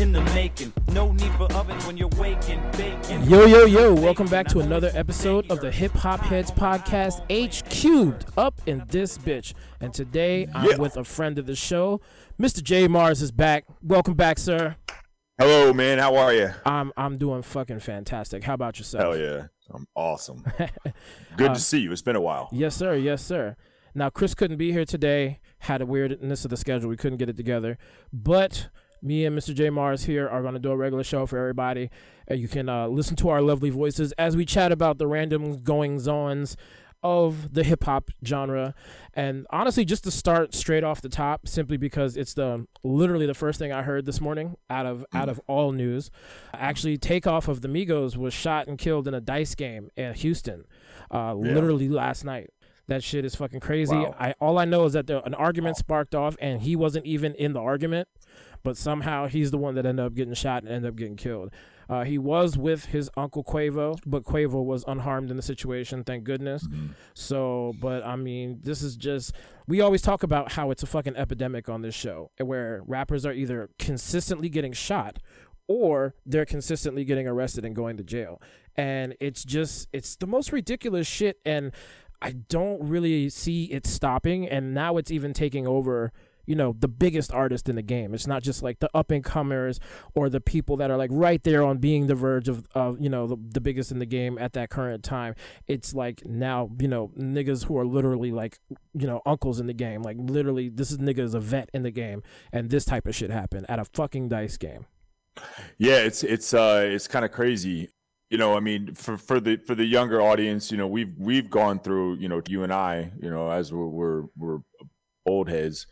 in the making. No need for ovens when you're waking, baking. Yo, yo, yo, welcome back to another episode of the Hip Hop Heads Podcast, H Cubed, up in this bitch. And today I'm Yeah. with a friend of the show. Mr. J Mars is back. Welcome back, sir. Hello, man. How are you? I'm I'm doing fucking fantastic. How about yourself? Hell yeah. I'm awesome. Uh, Good to see you. It's been a while. Yes, sir. Yes, sir. Now, Chris couldn't be here today. Had a weirdness of the schedule. We couldn't get it together. But me and Mr. J Mars here are going to do a regular show for everybody. And you can uh, listen to our lovely voices as we chat about the random goings ons of the hip hop genre. And honestly, just to start straight off the top, simply because it's the literally the first thing I heard this morning out of out of all news. Actually, takeoff of the Migos was shot and killed in a dice game in Houston, uh, Yeah. literally last night. That shit is fucking crazy. Wow. I all I know is that there, an argument sparked off, and he wasn't even in the argument, but somehow he's the one that ended up getting shot and ended up getting killed. Uh, he was with his uncle Quavo, but Quavo was unharmed in the situation, thank goodness. So, but I mean, this is just we always talk about how it's a fucking epidemic on this show, where rappers are either consistently getting shot or they're consistently getting arrested and going to jail. And it's just it's the most ridiculous shit and I don't really see it stopping and now it's even taking over you know the biggest artist in the game. It's not just like the up and comers or the people that are like right there on being the verge of, of you know the, the biggest in the game at that current time. It's like now you know niggas who are literally like you know uncles in the game. Like literally this is nigga is a vet in the game and this type of shit happened at a fucking dice game. Yeah, it's it's uh it's kind of crazy. You know, I mean, for for the for the younger audience, you know, we've we've gone through, you know, you and I, you know, as we're we're, we're old heads,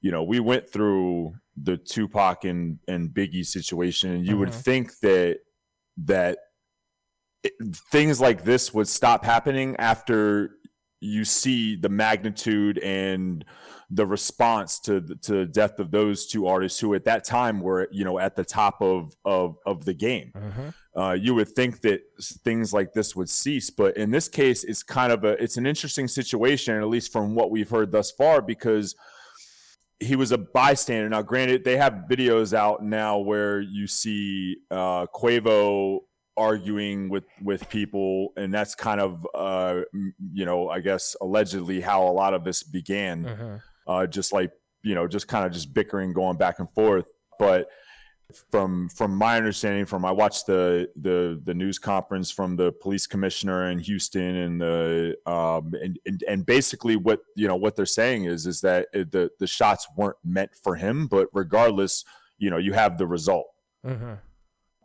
you know, we went through the Tupac and and Biggie situation, and you would Mhm. think that that it, things like this would stop happening after you see the magnitude and the response to the, to the death of those two artists who at that time were you know at the top of of of the game. Uh, you would think that things like this would cease but in this case it's kind of a it's an interesting situation at least from what we've heard thus far because he was a bystander. Now granted they have videos out now where you see uh quavo arguing with with people and that's kind of uh you know i guess allegedly how a lot of this began. Uh, just like you know, just kind of just bickering, going back and forth. But from from my understanding, from I watched the the the news conference from the police commissioner in Houston, and the um and and, and basically what you know what they're saying is is that it, the the shots weren't meant for him, but regardless, you know, you have the result Mm-hmm.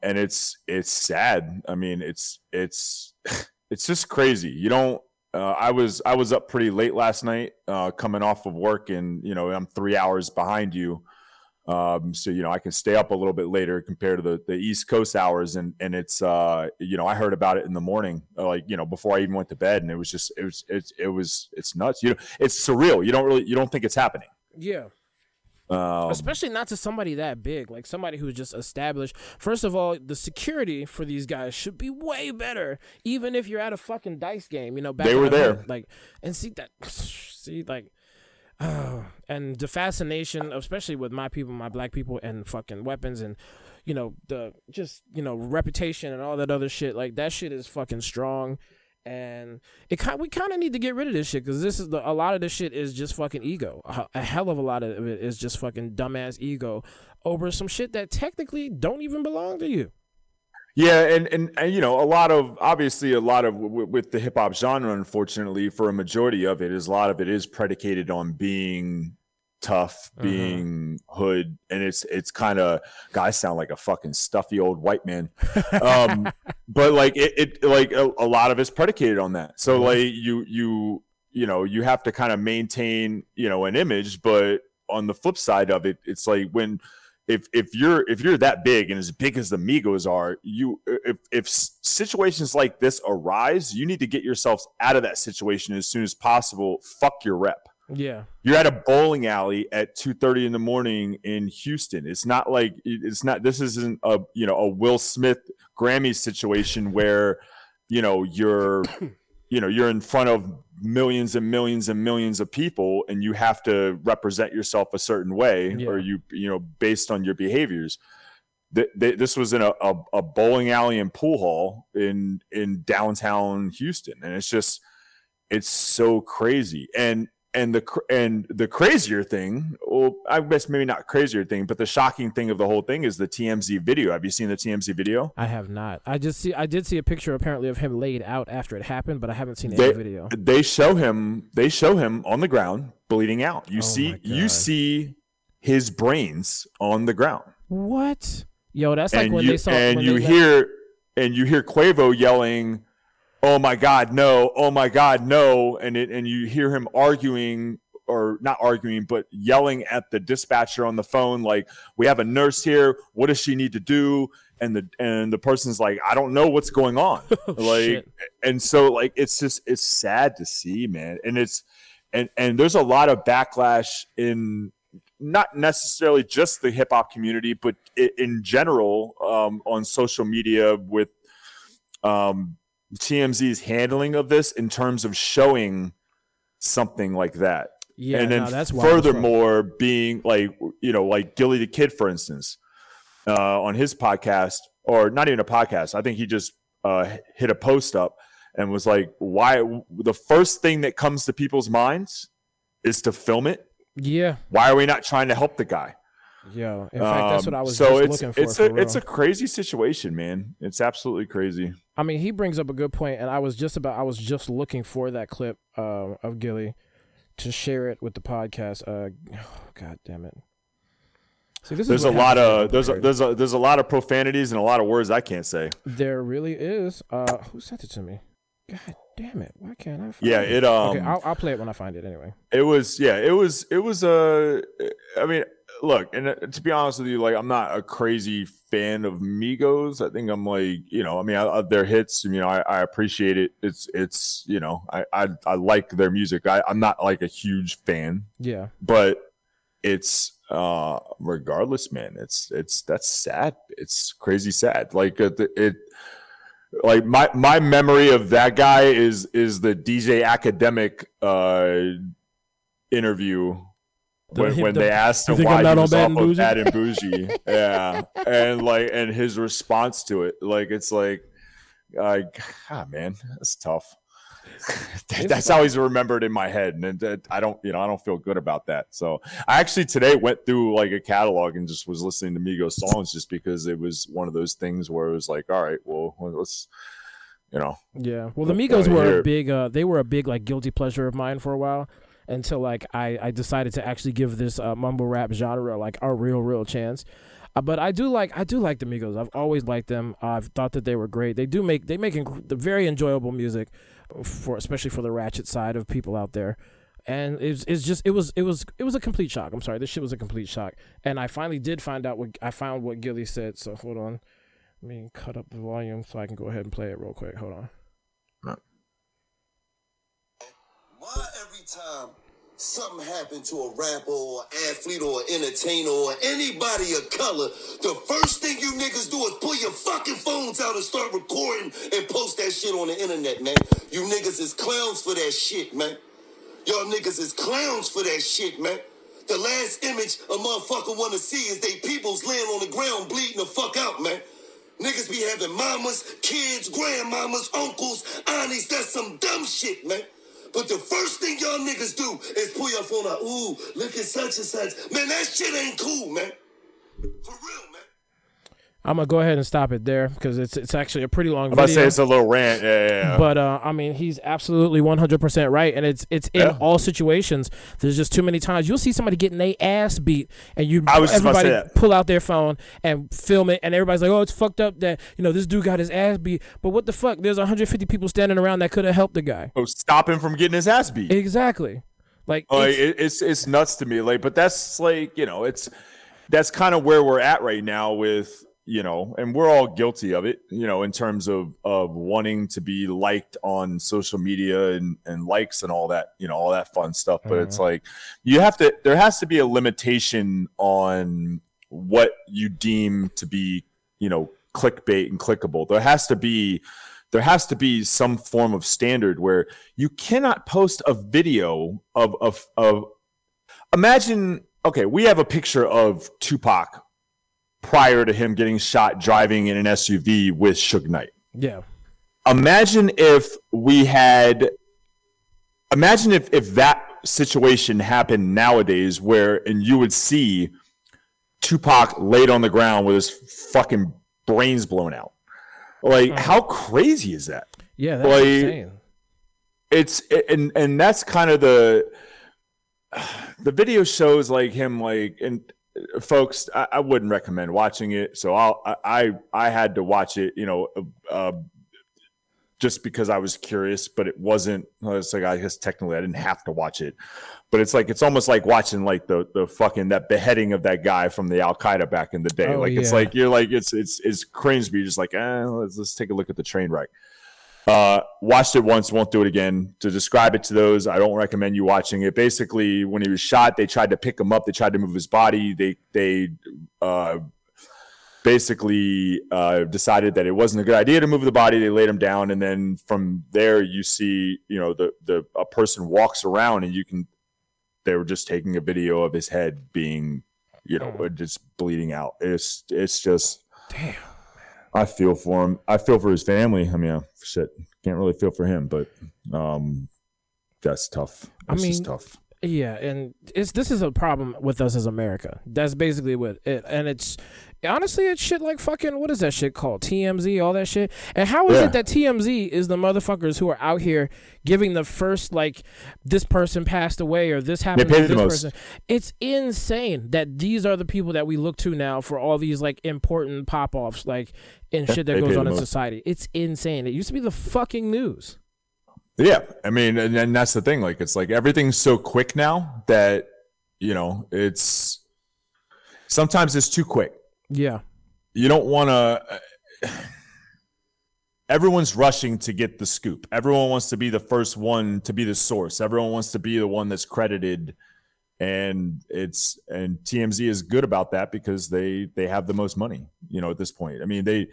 and it's it's sad. I mean, it's it's it's just crazy. You don't. Uh, I was I was up pretty late last night, uh, coming off of work, and you know I'm three hours behind you. Um, so you know I can stay up a little bit later compared to the, the East Coast hours, and and it's uh you know I heard about it in the morning, uh, like you know before I even went to bed, and it was just it was it's it was it's nuts. You know it's surreal. You don't really you don't think it's happening. yeah Um, especially not to somebody that big, like somebody who's just established. First of all, the security for these guys should be way better, even if you're at a fucking dice game. You know, back They were there. day. like, and see that, see like, and the fascination, especially with my people, my black people, and fucking weapons, and you know the just you know reputation and all that other shit. Like that shit is fucking strong. And it kind we kind of need to get rid of this shit because this is the a lot of this shit is just fucking ego. A, a hell of a lot of it is just fucking dumbass ego over some shit that technically don't even belong to you. Yeah, and, and and you know a lot of obviously a lot of w- with the hip hop genre, unfortunately, for a majority of it, is a lot of it is predicated on being tough, Mhm. being hood, and it's it's kind of guys sound like a fucking stuffy old white man, um, but like it, it like a, a lot of it's predicated on that. So Mhm. like you you you know you have to kind of maintain you know an image, but on the flip side of it, it's like when if if you're if you're that big and as big as the Migos are, you if if situations like this arise, you need to get yourselves out of that situation as soon as possible. Fuck your rep. Yeah. You're at a bowling alley at 2:30 in the morning in Houston. It's not like it's not this isn't a you know a Will Smith Grammy situation where you know you're you know you're in front of millions and millions and millions of people and you have to represent yourself a certain way Yeah. or you you know based on your behaviors Th- th- this was in a, a, a bowling alley and pool hall in in downtown houston and it's just it's so crazy and and the and the crazier thing well i guess maybe not crazier thing but the shocking thing of the whole thing is the tmz video have you seen the tmz video I have not. I just see. I did see a picture apparently of him laid out after it happened, but I haven't seen they, any video. they show him they show him on the ground bleeding out you Oh see you see his brains on the ground What? Yo, that's like when you they saw. and you hear and you hear Quavo yelling oh my god no oh my god no. And it and you hear him arguing or not arguing but yelling at the dispatcher on the phone like we have a nurse here. What does she need to do? And the and the person's like i don't know what's going on. Like Oh, shit. and so like it's just it's sad to see man. And it's and and there's a lot of backlash in not necessarily just the hip hop community but in general um, on social media with um, TMZ's handling of this in terms of showing something like that Yeah, and then no, that's wild as fuck. furthermore being like you know like Gillie Da Kid for instance uh, on his podcast or not even a podcast I think he just uh, hit a post up and was like why the first thing that comes to people's minds is to film it Yeah, why are we not trying to help the guy Yeah. In fact, that's what I Um, was so just it's looking for. it's for a it's a crazy situation man it's absolutely crazy I mean, he brings up a good point, and I was just about. I was just looking for that clip um, of Gillie to share it with the podcast. Uh, God damn it. See, this there's a lot happens when I'm of there's a, there's a there's a lot of profanities and a lot of words I can't say There really is. Uh, who sent it to me? God damn it! Why can't I? Find yeah it? it um okay, I'll, I'll play it when I find it anyway. It was yeah, it was it was a. I mean, look, and uh, to be honest with you, like I'm not a crazy fan of Migos. I think I'm like you know, I mean, I, I, their hits. You know, I, I appreciate it. It's it's you know, I I, I like their music. I, I'm not like a huge fan, Yeah, but it's uh regardless man it's it's that's sad it's crazy sad like uh, the- it like my my memory of that guy is is the DJ Akademiks uh interview when, when the- they asked him why he was Bad off and of Bad and Bougie yeah. And like and his response to it like it's like like ah man that's tough. That's how he's remembered in my head and I don't you know I don't feel good about that. So I actually today went through like a catalog and just was listening to Migos songs just because it was one of those things where it was like all right well let's you know yeah. Well, the Migos were a big. Uh, they were a big like guilty pleasure of mine for a while until like I I decided to actually give this uh, mumble rap genre like a real real chance. Uh, but I do like I do like the Migos. I've always liked them. I've thought that they were great. They do make they make inc- the very enjoyable music for especially for the ratchet side of people out there. And it's, it's just it was it was it was a complete shock. I'm sorry, this shit was a complete shock. And I finally did find out what I found what Gillie said. So hold on, let me cut up the volume so I can go ahead and play it real quick. Hold on. Why every time something happened to a rapper or athlete or entertainer or anybody of color, the first thing you niggas do is pull your fucking phones out and start recording and post that shit on the internet, man. You niggas is clowns for that shit, man. Y'all niggas is clowns for that shit, man. The last image a motherfucker wanna see is they peoples laying on the ground bleeding the fuck out, man. Niggas be having mamas, kids, grandmamas, uncles, aunties. That's some dumb shit, man. But the first thing y'all niggas do is pull your phone out. Ooh, look at such and such. Man, that shit ain't cool, man. For real, man. I'm gonna go ahead and stop it there because it's it's actually a pretty long I'm about to say it's a little rant yeah, yeah, yeah. but uh, I mean, he's absolutely 100% right, and it's it's in Yeah. all situations. There's just too many times you'll see somebody getting their ass beat, and you I was just about to everybody pull out their phone and film it, and everybody's like, "Oh, it's fucked up that you know this dude got his ass beat." But what the fuck? There's 150 people standing around that could have helped the guy. Oh, stop him from getting his ass beat Exactly. Like, like it's- it, it's it's nuts to me like but that's like you know it's that's kind of where we're at right now with you know, and we're all guilty of it, you know, in terms of of wanting to be liked on social media and and likes and all that, you know, all that fun stuff. But it's mm-hmm. like you have to there has to be a limitation on what you deem to be, you know, clickbait and clickable. There has to be there has to be some form of standard where you cannot post a video of of of imagine okay, we have a picture of Tupac prior to him getting shot driving in an SUV with Suge Knight. Yeah. Imagine if we had imagine if if that situation happened nowadays where and you would see Tupac laid on the ground with his fucking brains blown out. Like hmm. how crazy is that? Yeah, that's Like, insane. it's and and that's kind of the the video shows like him like and folks I, I wouldn't recommend watching it. So I'll, I I had to watch it you know uh, just because I was curious but it wasn't it's like I guess technically I didn't have to watch it. But it's like it's almost like watching like the the fucking that beheading of that guy from the Al Qaeda back in the day. Oh, like it's like you're like it's it's it's cringe but you're just like eh, let's let's take a look at the train wreck uh, watched it once, won't do it again. To describe it to those, I don't recommend you watching it. Basically, when he was shot, they tried to pick him up. They tried to move his body. They they uh, basically uh, decided that it wasn't a good idea to move the body. They laid him down, and then from there, you see, you know, the the a person walks around, and you can. They were just taking a video of his head being, you know, just bleeding out. It's it's just Damn. I feel for him. I feel for his family. I mean, uh, shit, can't really feel for him, but um, that's tough. I That's mean, tough. Yeah, and it's this is a problem with us as America. That's basically what it, and it's honestly it's shit like fucking what is that shit called TMZ, all that shit. And how is Yeah. it that TMZ is the motherfuckers who are out here giving the first like this person passed away or this happened to this person? It's insane that these are the people that we look to now for all these like important pop offs, like and shit that goes on in most. society. It's insane. It used to be the fucking news. Yeah, I mean, and, and that's the thing. Like, it's like everything's so quick now that you know it's sometimes it's too quick. Yeah. You don't want to. Uh, everyone's rushing to get the scoop. Everyone wants to be the first one to be the source. Everyone wants to be the one that's credited, and it's and TMZ is good about that because they they have the most money. You know, at this point, I mean, they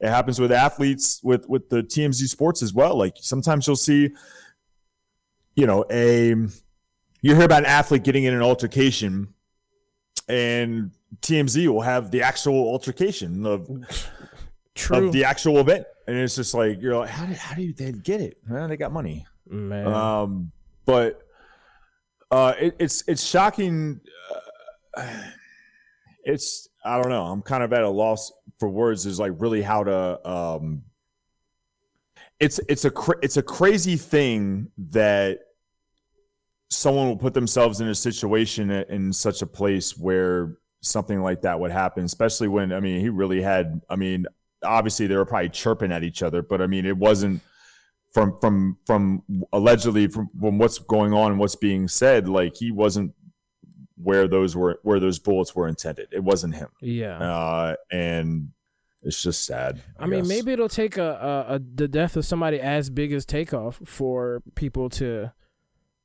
it happens with athletes with with the TMZ sports as well. Like sometimes you'll see, you know, a you hear about an athlete getting in an altercation, and TMZ will have the actual altercation of True. of the actual event, and it's just like you're like, how did how do they get it? Well, they got money. Man. Um, but uh, it, it's it's shocking. Uh, it's I don't know. I'm kind of at a loss for words. Is like really how to. Um, it's it's a cra- it's a crazy thing that someone will put themselves in a situation in, in such a place where something like that would happen. Especially when I mean he really had. I mean obviously they were probably chirping at each other, but I mean it wasn't from from from allegedly from, from what's going on and what's being said like he wasn't where those were where those bullets were intended it wasn't him yeah. uh and it's just sad I mean, guess. maybe it'll take a, a, a the death of somebody as big as Takeoff for people to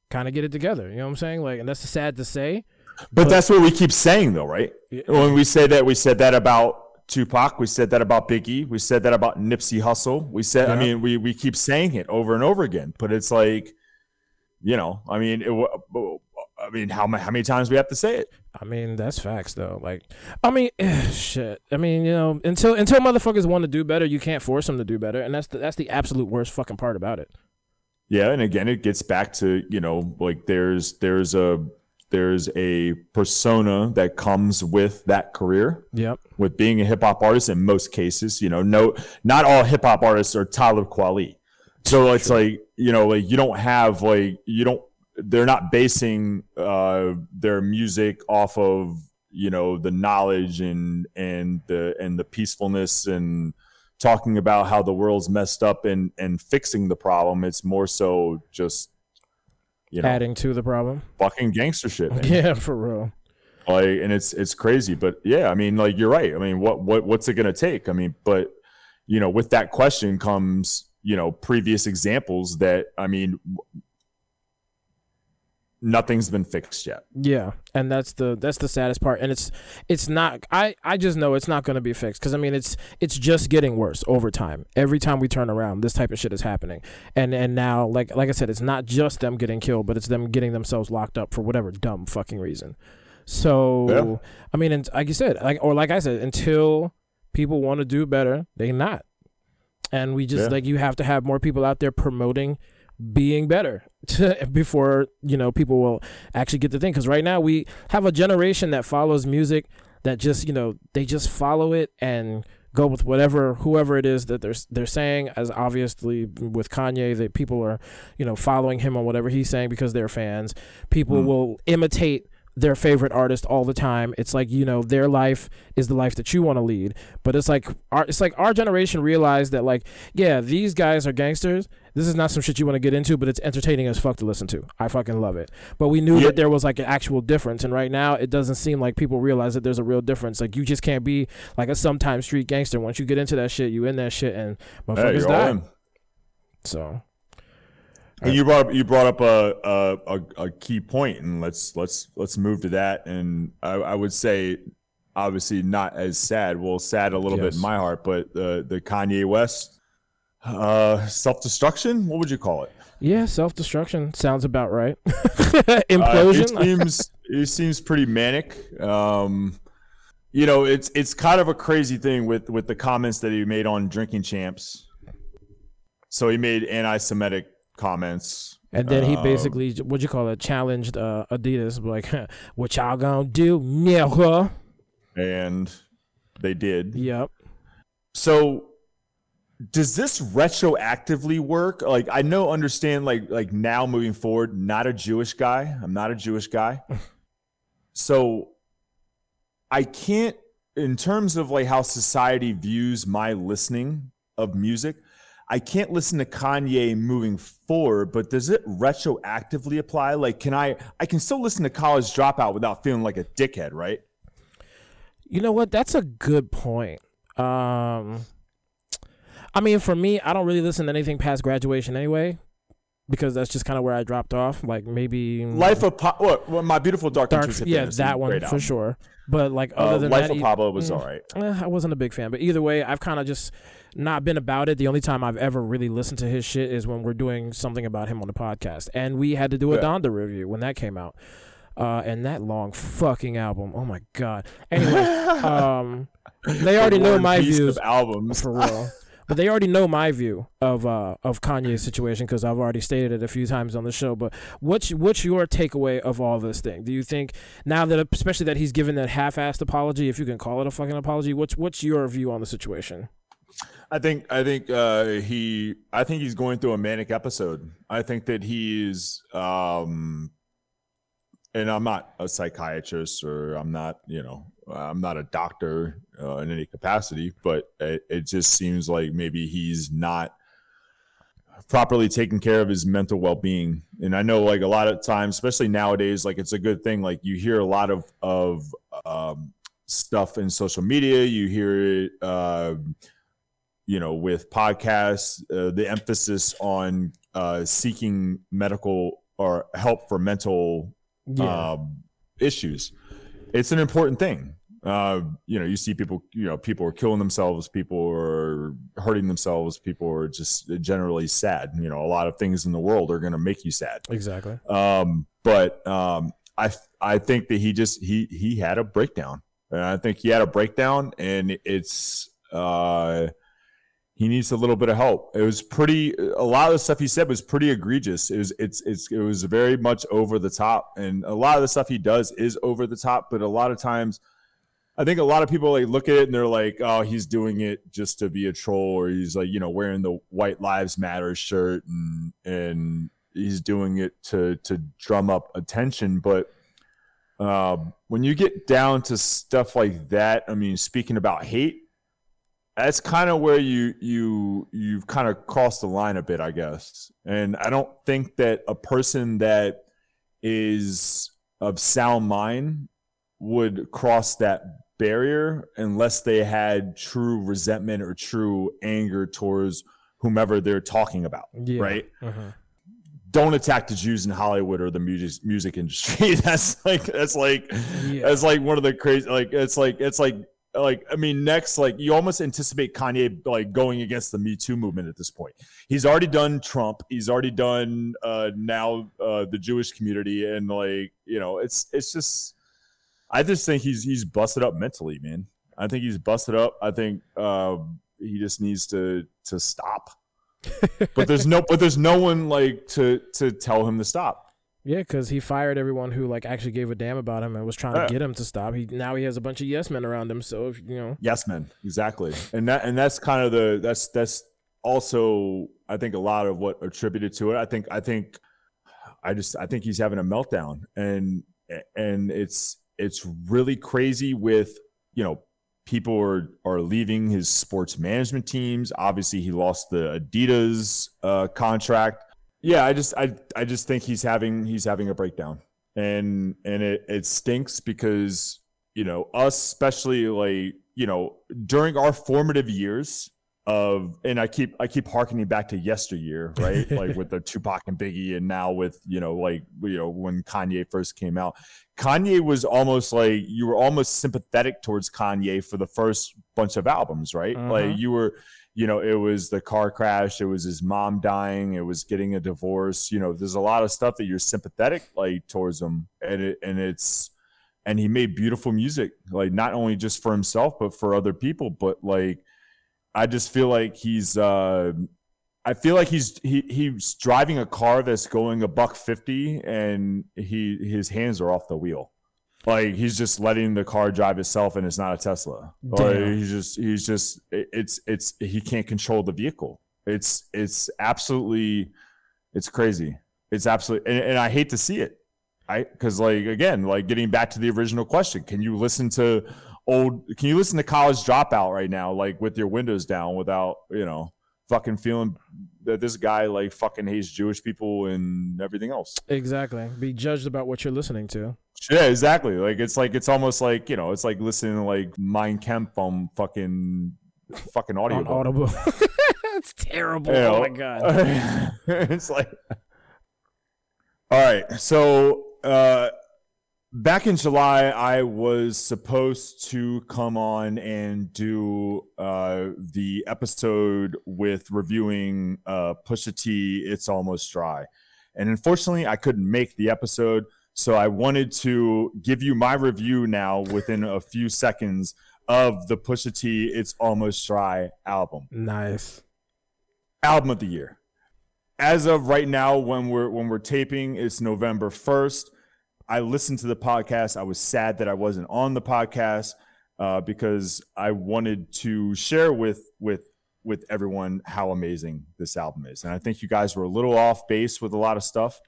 kind of get it together. You know what I'm saying? Like, and that's sad to say. But that's what we keep saying though right when we say that we said that about Tupac, we said that about Biggie, we said that about Nipsey Hussle. We said, I mean, we we keep saying it over and over again, but it's like, you know, I mean, it, I mean, how how many times we have to say it? I mean, that's facts though. Like, I mean, eh, shit. I mean, you know, until until motherfuckers want to do better, you can't force them to do better, and that's the that's the absolute worst fucking part about it. Yeah, and again, it gets back to you know, like there's there's a there's a persona that comes with that career, Yep. with being a hip hop artist. In most cases, you know, no, not all hip hop artists are Talib Kweli. So it's like you know, like you don't have like you don't. They're not basing uh, their music off of you know the knowledge and and the and the peacefulness and talking about how the world's messed up and and fixing the problem. It's more so just you know Adding to the problem. fucking gangster shit. Man. Yeah, for real. like and it's it's crazy but yeah i mean like you're right i mean what what what's it going to take i mean but you know with that question comes you know previous examples that i mean nothing's been fixed yet Yeah, and that's the that's the saddest part, and it's it's not. I I just know it's not going to be fixed because I mean it's it's just getting worse over time. Every time we turn around, this type of shit is happening, and and now like like I said, it's not just them getting killed, but it's them getting themselves locked up for whatever dumb fucking reason. So Yeah. I mean, and like you said, like or like I said, until people want to do better, they not, and we just Yeah. like you have to have more people out there promoting being better before you know people will actually get the thing. Because right now we have a generation that follows music that just you know they just follow it and go with whatever whoever it is that they're they're saying as obviously with Kanye that people are you know following him on whatever he's saying because they're fans. People mm-hmm. will imitate their favorite artist all the time. It's like you know their life is the life that you want to lead. But it's like our it's like our generation realized that like yeah these guys are gangsters this is not some shit you want to get into but it's entertaining as fuck to listen to. I fucking love it. But we knew Yeah. that there was like an actual difference and right now it doesn't seem like people realize that there's a real difference. Like you just can't be like a sometime street gangster. Once you get into that shit you in that shit and motherfuckers you're die. so And you brought up, you brought up a, a a key point, and let's let's let's move to that. And I, I would say, obviously, not as sad. Well, sad a little bit in my heart, but the the Kanye West uh, self destruction. What would you call it? yeah self-destruction sounds about right Uh, implosion it seems it seems pretty manic. Um, you know, it's it's kind of a crazy thing with with the comments that he made on Drinking Champs. So he made anti-Semitic comments. And then he Um, basically, what you call it, challenged uh, Adidas, like, what y'all gonna do, nigga? and they did. Yep. So does this retroactively work? Like I know understand like like now moving forward, not a Jewish guy. I'm not a Jewish guy. so I can't in terms of like how society views my listening of music, I can't listen to Kanye moving forward, but does it retroactively apply? Like can I I can still listen to College Dropout without feeling like a dickhead, right? You know what? That's a good point. Um, I mean, for me, I don't really listen to anything past graduation anyway, because that's just kind of where I dropped off. Like maybe Life of pa- what, what my beautiful dark, Dark, yeah, that one for album. sure. But like other Uh, than Life that, of Pablo was mm, all right. Eh, I wasn't a big fan, but either way, I've kind of just not been about it. The only time I've ever really listened to his shit is when we're doing something about him on the podcast, and we had to do a Yeah. Donda review when that came out. Uh, and that long fucking album, oh my god. Anyway, um, they already The know my views of albums. for real. But they already know my view of uh, of Kanye's situation because I've already stated it a few times on the show. But what's what's your takeaway of all this thing? Do you think now that especially that he's given that half-assed apology, if you can call it a fucking apology, what's what's your view on the situation? I think I think uh, he I think he's going through a manic episode. I think that he's um and I'm not a psychiatrist or I'm not, you know, I'm not a doctor uh, in any capacity, but it, it just seems like maybe he's not properly taking care of his mental well-being. And I know like a lot of times, especially nowadays, like it's a good thing. Like you hear a lot of of um, stuff in social media. You hear it. Uh, you know, with podcasts, uh, the emphasis on uh, seeking medical or help for mental Yeah, um, issues. It's an important thing. Uh, you know, you see people, you know, people are killing themselves, people are hurting themselves, people are just generally sad. You know, a lot of things in the world are going to make you sad. exactly. Um, but um, I I think that he just he he had a breakdown, and I think he had a breakdown, and it's uh, he needs a little bit of help. It was pretty. A lot of the stuff he said was pretty egregious. It was it's it's it was very much over the top, and a lot of the stuff he does is over the top. But a lot of times. I think a lot of people like look at it and they're like, "Oh, he's doing it just to be a troll," or he's like, you know, wearing the White Lives Matter shirt and and he's doing it to to drum up attention. But um, when you get down to stuff like that, I mean, speaking about hate, that's kind of where you you you've kind of crossed the line a bit, I guess. And I don't think that a person that is of sound mind would cross that barrier unless they had true resentment or true anger towards whomever they're talking about, Yeah. right? Mhm. Don't attack the Jews in Hollywood or the music music industry. that's like that's like Yeah. that's like one of the crazy like it's like it's like like I mean next like you almost anticipate Kanye like going against the Me Too movement at this point. He's already done Trump. He's already done uh now uh the Jewish community and like you know it's it's just I just think he's he's busted up mentally, man. I think he's busted up. I think uh, he just needs to to stop. but there's no but there's no one like to to tell him to stop. Yeah, because he fired everyone who like actually gave a damn about him and was trying Yeah. to get him to stop. He now he has a bunch of yes men around him. So if, you know, Yes, men, exactly. And that and that's kind of the that's that's also I think a lot of what attributed to it. I think I think I just I think he's having a meltdown and and it's it's really crazy with you know people are are leaving his sports management teams. Obviously, he lost the Adidas uh, contract. Yeah, I just I I just think he's having he's having a breakdown, and and it it stinks because you know us, especially like you know during our formative years of, and I keep I keep harkening back to yesteryear, right? like with the Tupac and Biggie, and now with you know like you know when Kanye first came out. Kanye was almost like you were almost sympathetic towards Kanye for the first bunch of albums, right? Mhm. Like you were, you know, it was the car crash, it was his mom dying, it was getting a divorce. You know, there's a lot of stuff that you're sympathetic like towards him, and it and it's and he made beautiful music, like not only just for himself but for other people. But like, I just feel like he's. uh I feel like he's he he's driving a car that's going a buck fifty, and he his hands are off the wheel. Like he's just letting the car drive itself, and it's not a Tesla. Like, Damn. he's just he's just it's it's he can't control the vehicle. It's it's absolutely it's crazy. It's absolutely and, and I hate to see it. I because like again, like getting back to the original question, can you listen to old? Can you listen to College Dropout right now, like with your windows down, without you know fucking feeling that this guy like fucking hates Jewish people and everything else? exactly, be judged about what you're listening to. Yeah, exactly. Like it's like it's almost like you know, it's like listening to like Mein Kampf on fucking fucking audio. on Audible. It's terrible. You Oh know? my god. it's like all right so uh back in july i was supposed to come on and do uh the episode with reviewing uh pusha t it's almost dry and unfortunately i couldn't make the episode so i wanted to give you my review now within a few seconds of the pusha t it's almost dry album Nice. album of the year. As of right now, when we're when we're taping, it's November first. I listened to the podcast. I was sad that I wasn't on the podcast uh, because I wanted to share with with with everyone how amazing this album is, and I think you guys were a little off base with a lot of stuff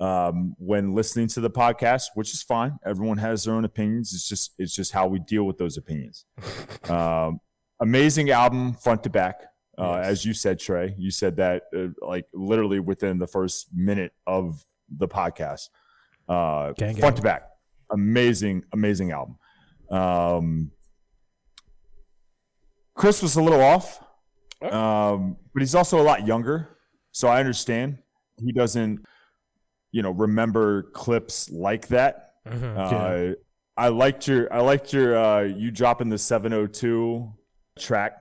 um, when listening to the podcast, which is fine. Everyone has their own opinions. It's just it's just how we deal with those opinions. Um, amazing album, front to back. Uh, Yes. As you said, Trey, you said that uh, like literally within the first minute of the podcast, uh, Gang, front to back, amazing, amazing album. Um, Chris was a little off, um, but he's also a lot younger, so I understand he doesn't, you know, remember Clipse like that. Mhm, yeah. Uh, I liked your I liked your uh, you dropping the 702 track.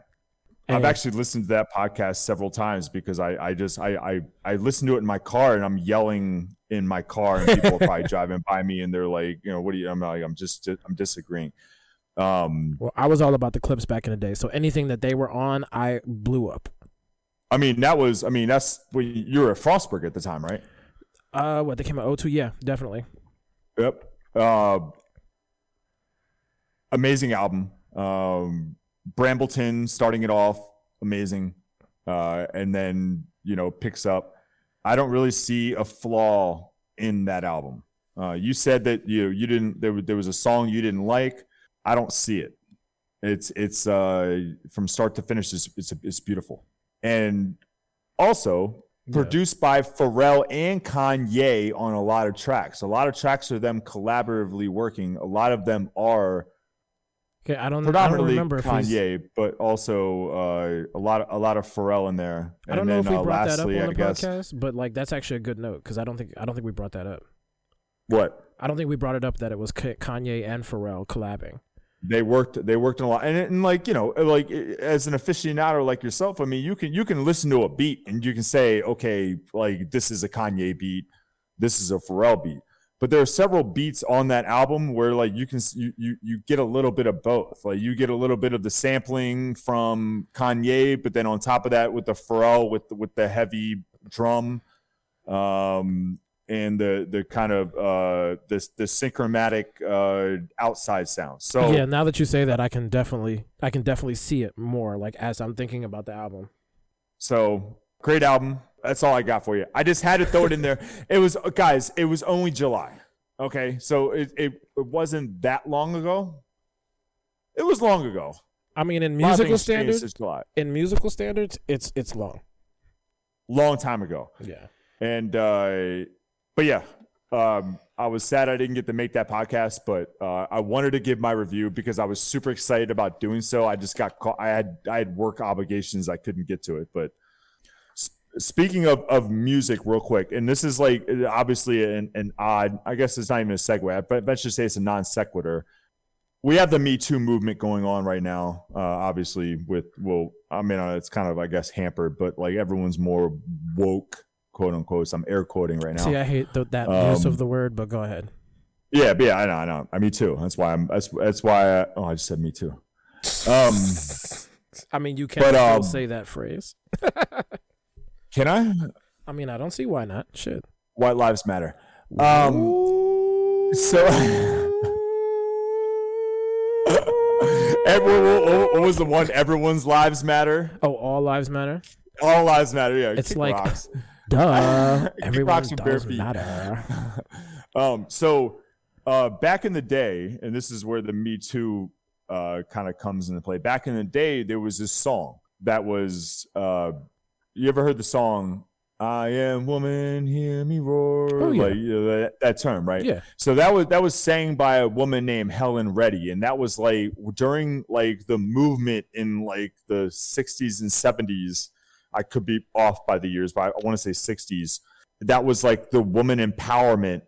I've actually listened to that podcast several times because I, I just I, I I listen to it in my car and I'm yelling in my car and people are probably driving by me and they're like, you know, what do you I'm like I'm just I'm disagreeing. Um Well, I was all about the Clipse back in the day. So anything that they were on, I blew up. I mean that was I mean that's well, you were at Frostburg at the time, right? Uh, what they came out 02? Yeah, definitely. Yep. Uh, amazing album. Um, Brambleton starting it off, amazing. Uh, and then, you know, picks up. I don't really see a flaw in that album. Uh, you said that you you didn't there, was- there was a song you didn't like. I don't see it. It's it's uh, from start to finish. It's it's, it's beautiful. And also, produced by Pharrell and Kanye on a lot of tracks. A lot of tracks are them collaboratively working. A lot of them are Okay, I don't. I don't predominantly remember if he's, Kanye, but also uh, a lot of a lot of Pharrell in there. I don't know then, if we uh, brought lastly, that up I on the guess podcast, but like that's actually a good note because I don't think I don't think we brought that up. what I don't think we brought it up that it was Kanye and Pharrell collabing. they worked they worked on a lot and, and like you know like as an aficionado like yourself i mean you can you can listen to a beat and you can say okay like this is a kanye beat this is a pharrell beat but there are several beats on that album where like you can you, you you get a little bit of both like you get a little bit of the sampling from kanye but then on top of that with the pharrell with the, with the heavy drum um and the the kind of uh this the synchromatic uh outside sound so yeah, now that you say that, I can definitely I can definitely see it more like as I'm thinking about the album. So great album. That's all I got for you. I just had to throw it in there. It was guys. It was only July. Okay, so it it, it wasn't that long ago. It was long ago. I mean, in A lot of musical standards, in musical standards, it's it's long. Long time ago. Yeah. And uh, but yeah, um, I was sad I didn't get to make that podcast, but uh, I wanted to give my review because I was super excited about doing so. I just got caught. I had I had work obligations. I couldn't get to it. But speaking of of music, real quick, and this is like obviously an, an odd. I guess it's not even a segue, but let's just say it's a non sequitur. We have the Me Too movement going on right now. Uh, obviously, with well, I mean, uh, it's kind of I guess hampered, but like everyone's more woke, quote unquote. So I'm air quoting right now. See, I hate th- that use Um, of the word, but go ahead. Yeah, but yeah, I know, I know. I me too. That's why I'm. That's that's why. I, oh, I just said me too. Um, I mean, you can but, still um, say that phrase. can I? I mean, I don't see why not. Shit. White lives matter. Um, so. Everyone, what what was the one? Everyone's lives matter. Oh, all lives matter. All lives matter. Yeah, It's like- rocks. Duh. Kick Everyone rocks with bare does matter. um, so uh, back in the day, and this is where the Me Too uh, kind of comes into play. Back in the day, there was this song that was. Uh, you ever heard the song? I am woman, hear me roar. Oh, yeah. Like you know, that, that term, right? Yeah. So that was that was sang by a woman named Helen Reddy, and that was like during like the movement in like the '60s and '70s. I could be off by the years, but I want to say '60s. That was like the woman empowerment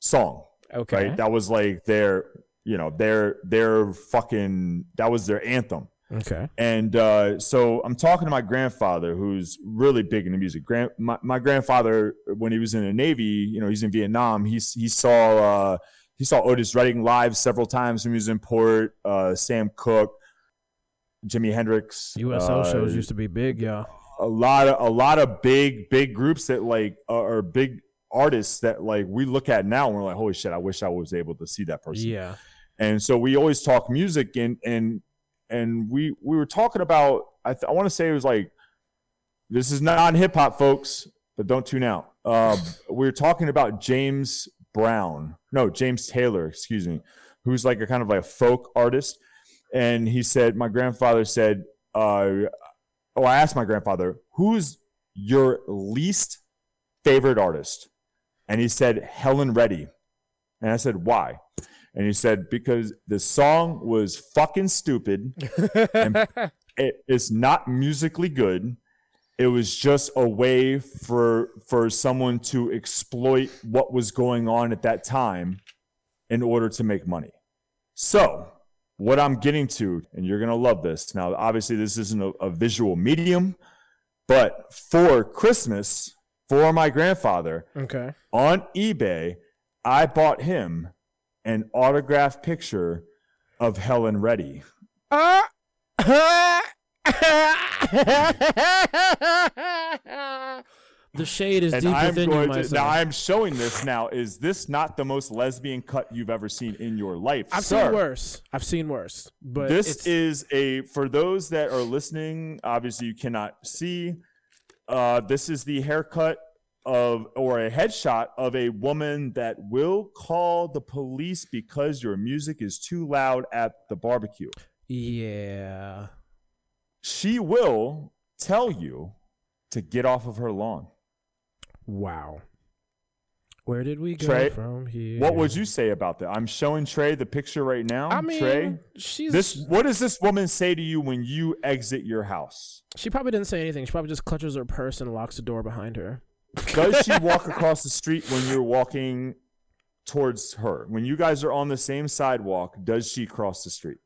song, Okay. right? That was like their, you know, their their fucking that was their anthem. Okay. And uh, so I'm talking to my grandfather, who's really big into music. Grand, my, my grandfather, when he was in the Navy, you know, he's in Vietnam. He he saw uh, he saw Otis Redding live several times when he was in port. Uh, Sam Cooke, Jimi Hendrix. USO uh, shows used to be big, y'all. a lot of a lot of big big groups that like are, are big artists that like we look at now and we're like, holy shit, I wish I was able to see that person Yeah. and so we always talk music and and and we we were talking about i, th- I want to say it was like this is not hip hop folks but don't tune out. Um, we were talking about james brown no james taylor excuse me who's like a kind of like a folk artist. And he said my grandfather said uh, oh i asked my grandfather who's your least favorite artist? And he said helen reddy. And i said why and he said, because the song was fucking stupid. and it is not musically good. It was just a way for for someone to exploit what was going on at that time in order to make money. So, what I'm getting to, and you're gonna love this. Now, obviously, this isn't a, a visual medium, but for Christmas, for my grandfather, Okay. on eBay, I bought him an autographed picture of Helen Reddy. the shade is And deep I'm within you, my to, now I'm showing this now. Is this not the most lesbian cut you've ever seen in your life? I've sir? seen worse. I've seen worse. But this is a for those that are listening, obviously you cannot see. Uh, this is the haircut of or a headshot of a woman that will call the police because your music is too loud at the barbecue. yeah. she will tell you to get off of her lawn. Wow. Where did we go Trey, from here? What would you say about that? I'm showing Trey the picture right now. I mean, Trey, she's this what does this woman say to you when you exit your house? She probably didn't say anything. She probably just clutches her purse and locks the door behind her. Does she walk across the street when you're walking towards her? When you guys are on the same sidewalk, does she cross the street?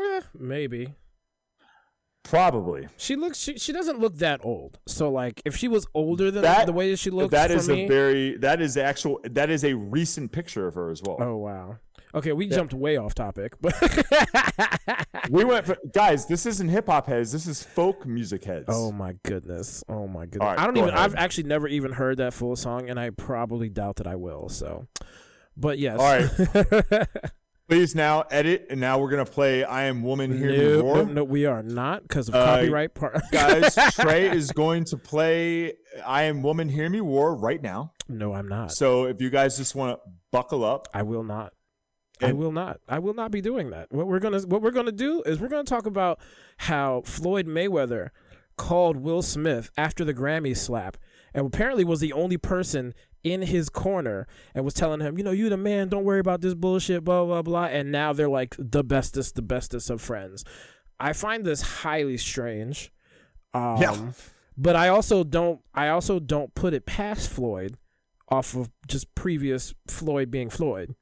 Eh, maybe. Probably. She looks. She, she doesn't look that old. So like, if she was older than That- the way she looks, That is me, a very that is actual that is a recent picture of her as well. Oh wow. Okay, we jumped way off topic, but We went for guys, this isn't hip hop heads, this is folk music heads. oh my goodness, oh my goodness. Right, I don't go even. ahead. I've actually never even heard that full song, and I probably doubt that I will. So, but yes. All right. Please now edit and now we're gonna play I Am Woman Hear Me no, no, no, we are not because of Uh, copyright part. Guys, Trey is going to play I Am Woman Hear Me War" right now. no, I'm not. So if you guys just want to buckle up, I will not. I will not. I will not be doing that. What we're gonna what we're gonna do is we're gonna talk about how Floyd Mayweather called Will Smith after the Grammy slap, and apparently was the only person in his corner and was telling him, you know, you the man, don't worry about this bullshit, blah blah blah. And now they're like the bestest, the bestest of friends. I find this highly strange. Um, Yeah. But I also don't. I also don't put it past Floyd, off of just previous Floyd being Floyd.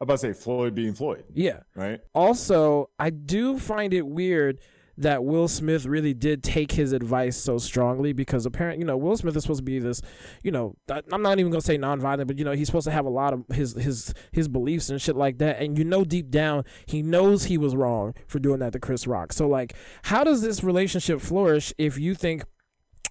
I'm about to say Floyd being Floyd, Yeah. right? Also, I do find it weird that Will Smith really did take his advice so strongly because apparently, you know, Will Smith is supposed to be this, you know, I'm not even gonna say nonviolent, but you know, he's supposed to have a lot of his his his beliefs and shit like that. And you know, deep down, he knows he was wrong for doing that to Chris Rock. So, like, how does this relationship flourish if you think?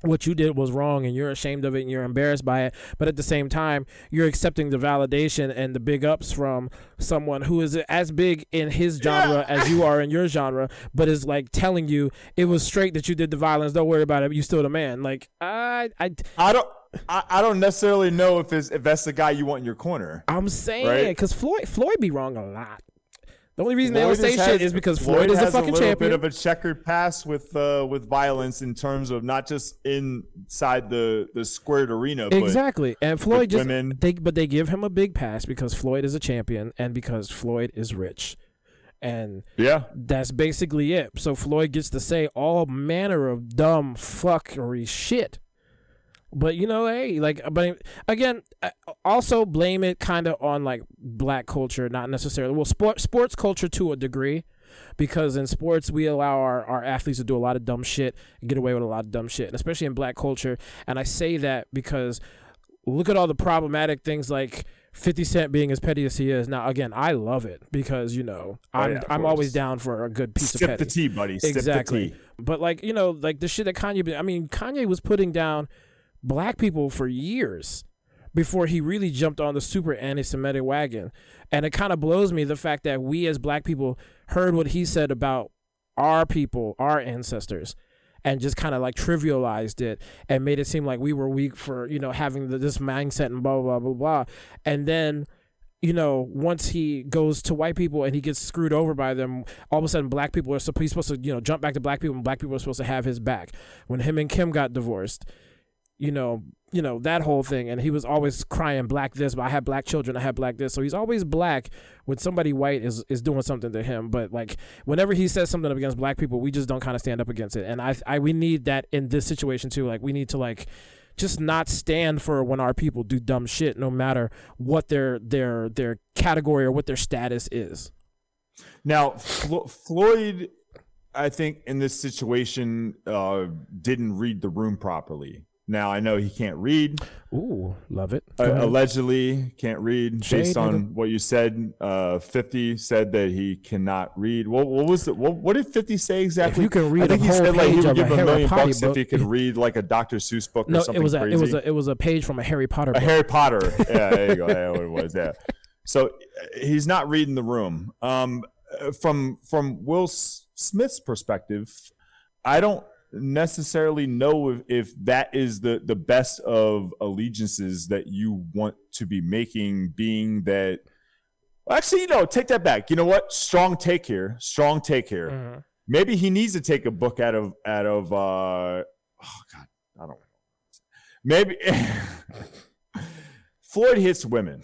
What you did was wrong, and you're ashamed of it, and you're embarrassed by it. But at the same time, you're accepting the validation and the big ups from someone who is as big in his genre as you are in your genre, but is like telling you it was straight that you did the violence. Don't worry about it. You still the man. Like I, I, I don't I, I don't necessarily know if it's if that's the guy you want in your corner. I'm saying Right. because Floyd, Floyd be wrong a lot. The only reason Floyd they don't say has- shit is because Floyd, is a fucking a little champion. bit of a checkered past with uh, with violence in terms of not just inside the the squared arena, but Exactly, and Floyd just women. they but they give him a big pass because Floyd is a champion and because Floyd is rich, and yeah, that's basically it. So Floyd gets to say all manner of dumb fuckery shit. But you know, hey, like, uh, but again, uh, also blame it kind of on like black culture, not necessarily well, sport sports culture to a degree, because in sports we allow our, our athletes to do a lot of dumb shit and get away with a lot of dumb shit, and especially in black culture. And I say that because look at all the problematic things like 50 Cent being as petty as he is. Now, again, I love it because, you know, Oh, I'm, yeah, I'm always down for a good piece sip of the tea, buddy. Sip exactly. the tea. But, like, you know, like the shit that Kanye, I mean, Kanye was putting down black people for years before he really jumped on the super anti-Semitic wagon. And it kind of blows me the fact that we as black people heard what he said about our people, our ancestors, and just kind of like trivialized it and made it seem like we were weak for, you know, having the, this mindset and blah, blah, blah, blah. And then, you know, once he goes to white people and he gets screwed over by them, all of a sudden black people are supposed, supposed to, you know, jump back to black people and black people are supposed to have his back. When him and Kim got divorced, you know, you know that whole thing, and he was always crying black this, but I have black children, I have black this, so he's always black when somebody white is is doing something to him. But like whenever he says something against black people, we just don't kind of stand up against it, and I I we need that in this situation too. Like we need to like just not stand for when our people do dumb shit, no matter what their their their category or what their status is. Now, Flo- Floyd, I think in this situation, uh, didn't read the room properly. Now I know he can't read. Ooh, love it. Uh, allegedly can't read Shade, based on what you said. Uh, Fifty said that he cannot read. What, what was it? What, what did Fifty say exactly? you can read I think a he whole said like he would a give a Harry million Potter bucks if he could read like a Dr. Seuss book or something it was a crazy. it was a it was a page from a Harry Potter A. Harry Potter. Yeah, there you go. Yeah, what it was. Yeah. So uh, he's not reading the room. Um, uh, from from Will Smith's perspective, I don't necessarily know if, if that is the the best of allegiances that you want to be making. Being that, actually, you know, take that back. You know what? Strong take here. Strong take here. Mhm. Maybe he needs to take a book out of out of. uh Oh God, I don't. maybe Floyd hits women.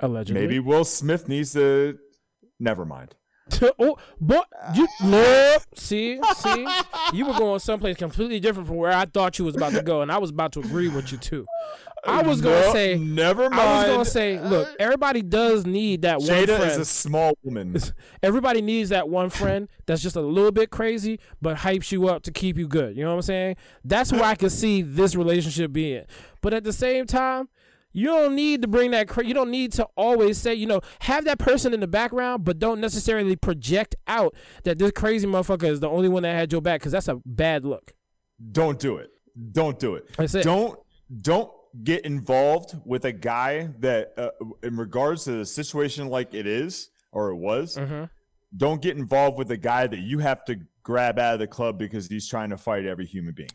Allegedly. Maybe Will Smith needs to. Never mind. oh, but you no. See, see, you were going someplace completely different from where I thought you was about to go, and I was about to agree with you too. I uh, was gonna No, say, never mind. I was gonna say, look, everybody does need that one Jada friend. is a small woman. Everybody needs that one friend that's just a little bit crazy, but hypes you up to keep you good. You know what I'm saying? That's where I could see this relationship being. But at the same time, you don't need to bring that. You don't need to always say, you know, have that person in the background, but don't necessarily project out that this crazy motherfucker is the only one that had your back, because that's a bad look. Don't do it. Don't do it. That's it. Don't don't get involved with a guy that, uh, in regards to the situation like it is or it was. Mm-hmm. Don't get involved with a guy that you have to grab out of the club because he's trying to fight every human being.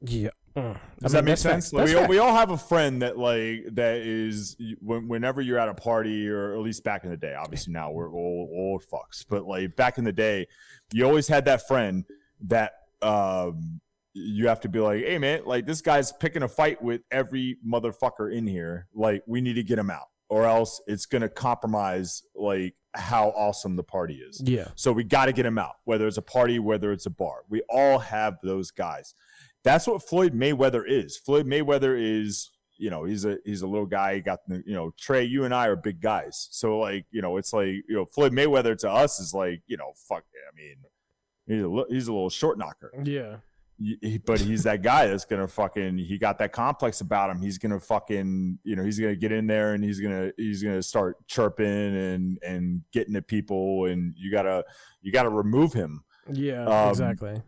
Yeah. Mm. I Does mean, that make sense? Like, we, all, we all have a friend that like that is whenever you're at a party or at least back in the day. Obviously now we're old old fucks, but like back in the day, you always had that friend that um you have to be like, hey man, like this guy's picking a fight with every motherfucker in here. Like we need to get him out, or else it's gonna compromise like how awesome the party is. Yeah. So we got to get him out, whether it's a party, whether it's a bar. We all have those guys. That's what Floyd Mayweather is. Floyd Mayweather is, you know, he's a he's a little guy. He got the, you know, Trey. You and I are big guys, so like, you know, it's like, you know, Floyd Mayweather to us is like, you know, fuck. I mean, he's a he's a little short knocker, Yeah. He- but he's that guy that's gonna fucking. He got that complex about him. He's gonna fucking, you know, he's gonna get in there and he's gonna he's gonna start chirping and and getting at people, and you gotta you gotta remove him Yeah. Um, exactly.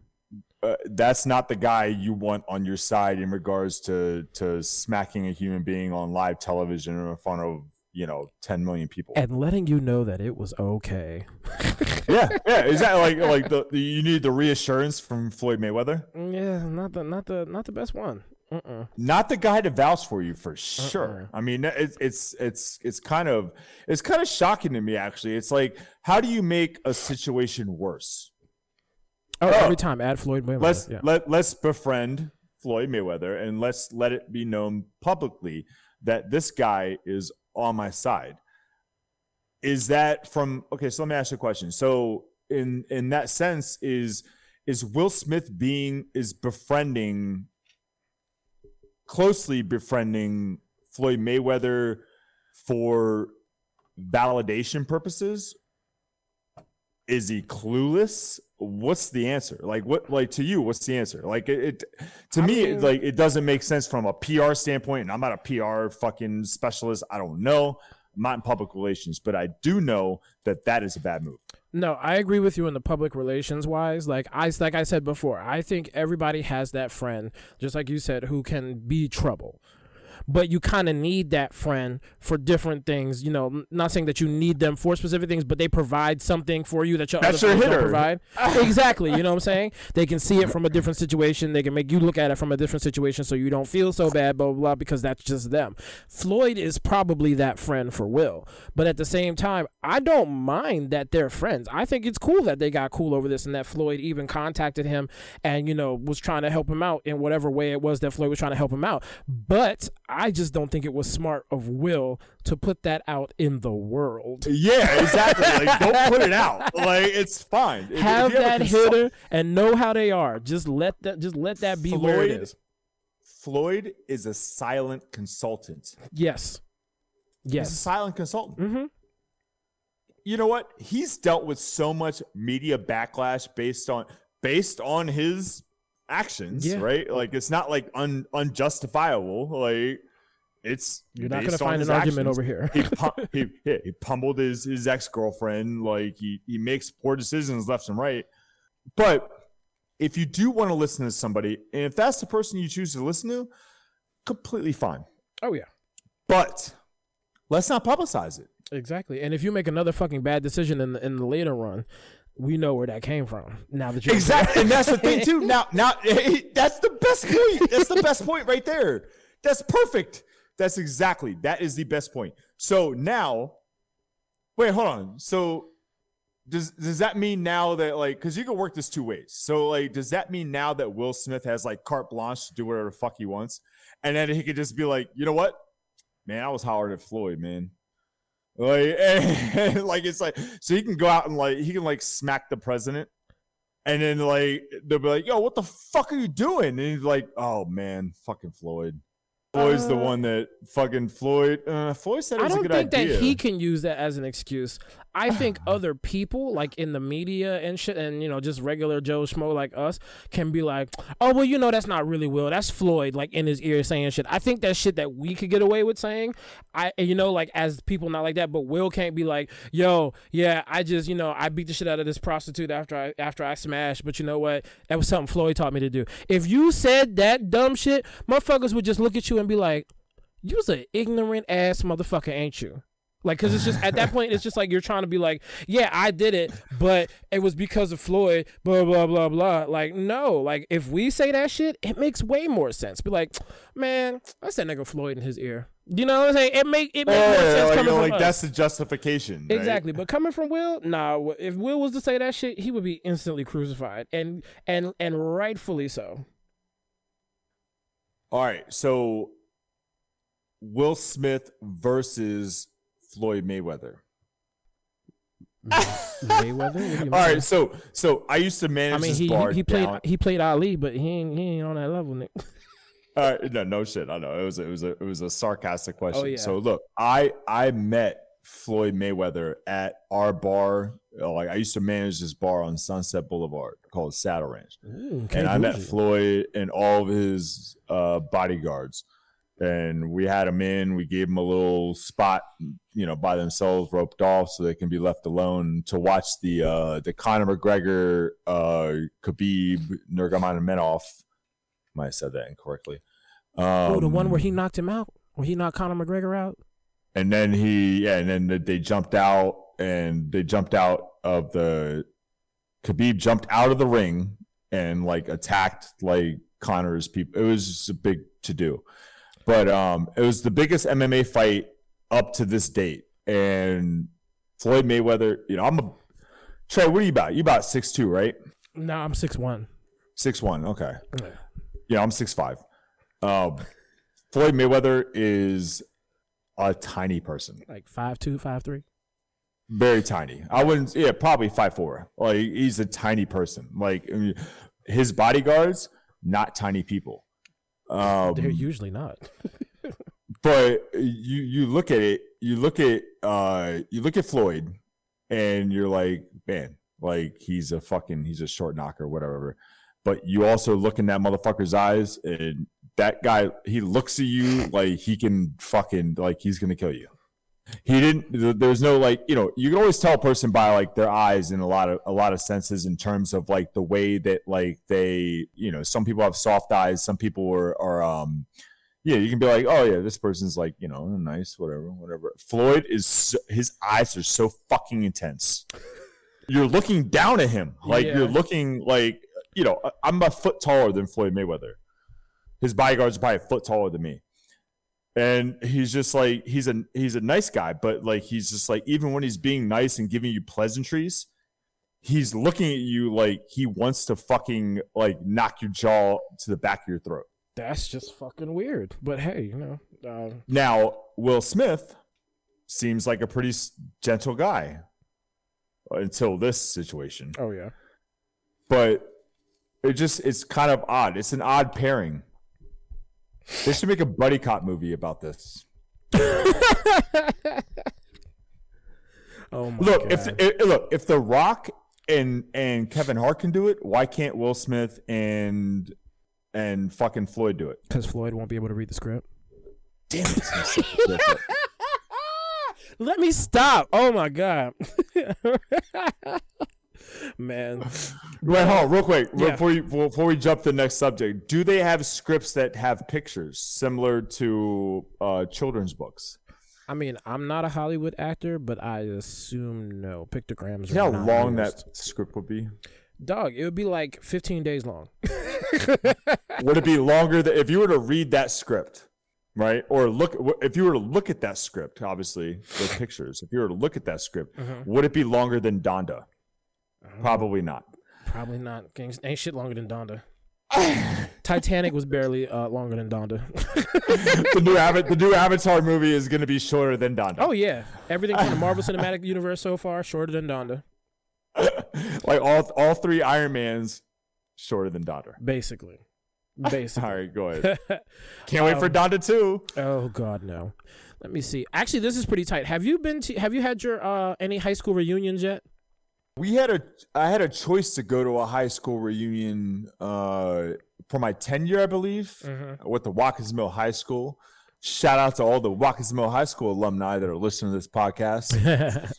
Uh, that's not the guy you want on your side in regards to to smacking a human being on live television in front of you know 10 million people And letting you know that it was okay. yeah yeah is that like like the, the you need the reassurance from floyd mayweather Yeah, not the not the not the best one. Uh-uh. not the guy to vouch for you for sure i mean it's it's it's it's kind of it's kind of shocking to me actually it's like how do you make a situation worse Oh, Oh. every time add Floyd Mayweather. let's yeah. let let's befriend Floyd Mayweather and let's let it be known publicly that this guy is on my side. Is that from okay? So let me ask you a question. So in in that sense, is is Will Smith being is befriending closely befriending Floyd Mayweather for validation purposes is he clueless what's the answer? Like what like to you what's the answer? Like it, it to I me it, like it doesn't make sense from a pr standpoint and i'm not a pr fucking specialist. I don't know. I'm not in public relations but i do know that that is a bad move. No, I agree with you in the public relations wise. Like I like I said before, I think everybody has that friend, just like you said, who can be trouble. But you kind of need that friend for different things. You know, not saying that you need them for specific things, but they provide something for you that your That's other your hitter. provide. exactly. You know what I'm saying? They can see it from a different situation. They can make you look at it from a different situation, so you don't feel so bad. Blah blah blah. Because that's just them. Floyd is probably that friend for Will, but at the same time, I don't mind that they're friends. I think it's cool that they got cool over this and that Floyd even contacted him and you know was trying to help him out in whatever way it was that Floyd was trying to help him out. But I just don't think it was smart of Will to put that out in the world. yeah exactly like don't put it out like it's fine If- if Have you that consult- hitter and know how they are. Just let that just let that be where it Floyd- is. a silent consultant Yes. he's a Yes. silent consultant Mm-hmm. you know what? He's dealt with so much media backlash based on based on his actions, Yeah. right? Like it's not like un, unjustifiable. Like it's You're not gonna find his an argument over here. he, pu- he, he pummeled his his ex girlfriend. Like he he makes poor decisions left and right. But if you do want to listen to somebody, and if that's the person you choose to listen to, completely fine. Oh yeah. But let's not publicize it. Exactly. And if you make another fucking bad decision in the in the later run, we know where that came from. Now that you Exactly, and that's the thing too. Now, now that's the best point. That's the best point right there. That's perfect. That's exactly that is the best point. So now, wait, hold on. So does does that mean now that like because you can work this two ways? So like, does that mean now that Will Smith has like carte blanche to do whatever the fuck he wants, and then he could just be like, you know what, man, I was hard at Floyd, man. Like, and, like it's like so he can go out and like he can like smack the president, and then like they'll be like, yo, what the fuck are you doing? And he's like, oh man, fucking Floyd. Floyd's the Uh, one that fucking Floyd. Uh, Floyd said it was a good idea. I don't think that he can use that as an excuse. I think other people, like in the media and shit, and you know, just regular Joe Schmo like us, can be like, "Oh, well, you know, that's not really Will. That's Floyd." Like in his ear saying shit. I think that shit that we could get away with saying. I, you know, like as people not like that, but Will can't be like, "Yo, yeah, I just, you know, I beat the shit out of this prostitute after I after I smashed." But you know what? That was something Floyd taught me to do. If you said that dumb shit, motherfuckers would just look at you and be like, "You's an ignorant ass motherfucker, ain't you?" Like, cause it's just at that point, it's just like you're trying to be like, yeah, I did it, but it was because of Floyd, blah blah blah blah. Like, no, like if we say that shit, it makes way more sense. Be like, man, that's that nigga Floyd in his ear. You know what I'm saying? It make it makes more Yeah, sense like, you know, from like us. that's the justification. right? Exactly, but coming from Will, nah. If Will was to say that shit, he would be instantly crucified, and and and rightfully so. All right, so Will Smith versus Floyd Mayweather. Mayweather. All right, so so I used to manage I mean, this he bar he, he played down- he played Ali, but he ain't he ain't on that level, Nick. All right, no, no shit. I know it was it was a it was a sarcastic question. Oh, yeah. So look, I I met Floyd Mayweather at our bar. uh, Like I used to manage this bar on Sunset Boulevard called Saddle Ranch. Ooh, and I met. Floyd and all of his uh, bodyguards, and we had them in. We gave them a little spot, you know, by themselves, roped off, so they can be left alone to watch the uh, the Conor McGregor, uh, Khabib Nurmagomedov. Might have said that incorrectly. Um, Oh, the one where he knocked him out, where he knocked Conor McGregor out. and then he yeah, and then they jumped out and they jumped out of the Khabib jumped out of the ring and like attacked like Conor's people. It was a big to do. But um it was the biggest MMA fight up to this date. And Floyd Mayweather, you know, I'm a Trey, what are you about? You about six two, right? No, I'm six one. Six one, okay. Yeah, I'm six five. Um Floyd Mayweather is a tiny person. Like five two, five three. very tiny. I wouldn't. Yeah, probably five four. Like he's a tiny person. Like I mean, his bodyguards, not tiny people. Um, They're usually not. but you you look at it. You look at uh you look at Floyd, and you're like, man, like he's a fucking he's a short knocker, whatever. But you also look in that motherfucker's eyes, and that guy he looks at you like he can fucking like he's gonna kill you. He didn't. There's no like you know you can always tell a person by like their eyes in a lot of a lot of senses in terms of like the way that like they you know some people have soft eyes, some people are are um yeah, you can be like, oh yeah, this person's like, you know, nice, whatever, whatever. Floyd is so, his eyes are so fucking intense. You're looking down at him, like Yeah. you're looking like, you know, I'm a foot taller than Floyd Mayweather. His bodyguards are probably a foot taller than me, and he's just like he's a he's a nice guy, but like he's just like even when he's being nice and giving you pleasantries, he's looking at you like he wants to fucking like knock your jaw to the back of your throat. That's just fucking weird. But hey, you know, uh, Now, Will Smith seems like a pretty gentle guy until this situation. oh yeah. But it just it's kind of odd. It's an odd pairing. They should make a buddy cop movie about this. Oh my Look, god. if the, eh, look, if The Rock and and Kevin Hart can do it, why can't Will Smith and and fucking Floyd do it? because Floyd won't be able to read the script. Damn it. I'm such a dickhead. Let me stop. Oh my god. Man, Wait, hold on, real quick Yeah. before you before we jump to the next subject. Do they have scripts that have pictures similar to uh, children's books? I mean, I'm not a Hollywood actor, but I assume no pictograms. You know how long used. that script would be? dog? It would be like 15 days long. Would it be longer than if you were to read that script, right? Or look if you were to look at that script, obviously with pictures. If you were to look at that script, Mm-hmm. would it be longer than Donda? Probably not. Probably not. Gangs ain't shit longer than Donda. Titanic was barely uh, longer than Donda. the new Ava- the new Avatar movie is going to be shorter than Donda. oh yeah, everything from the Marvel Cinematic Universe so far shorter than Donda, like all all three Iron Mans shorter than Donda. basically. Basically. All right, go ahead. Can't wait for Um, Donda 2. Oh God, no. Let me see. Actually, this is pretty tight. Have you been to? Have you had your uh any high school reunions yet? We had a I had a choice to go to a high school reunion uh for my tenure, I believe, Mm-hmm. with the Watkins Mill High School. Shout out to all the Watkins Mill High School alumni that are listening to this podcast.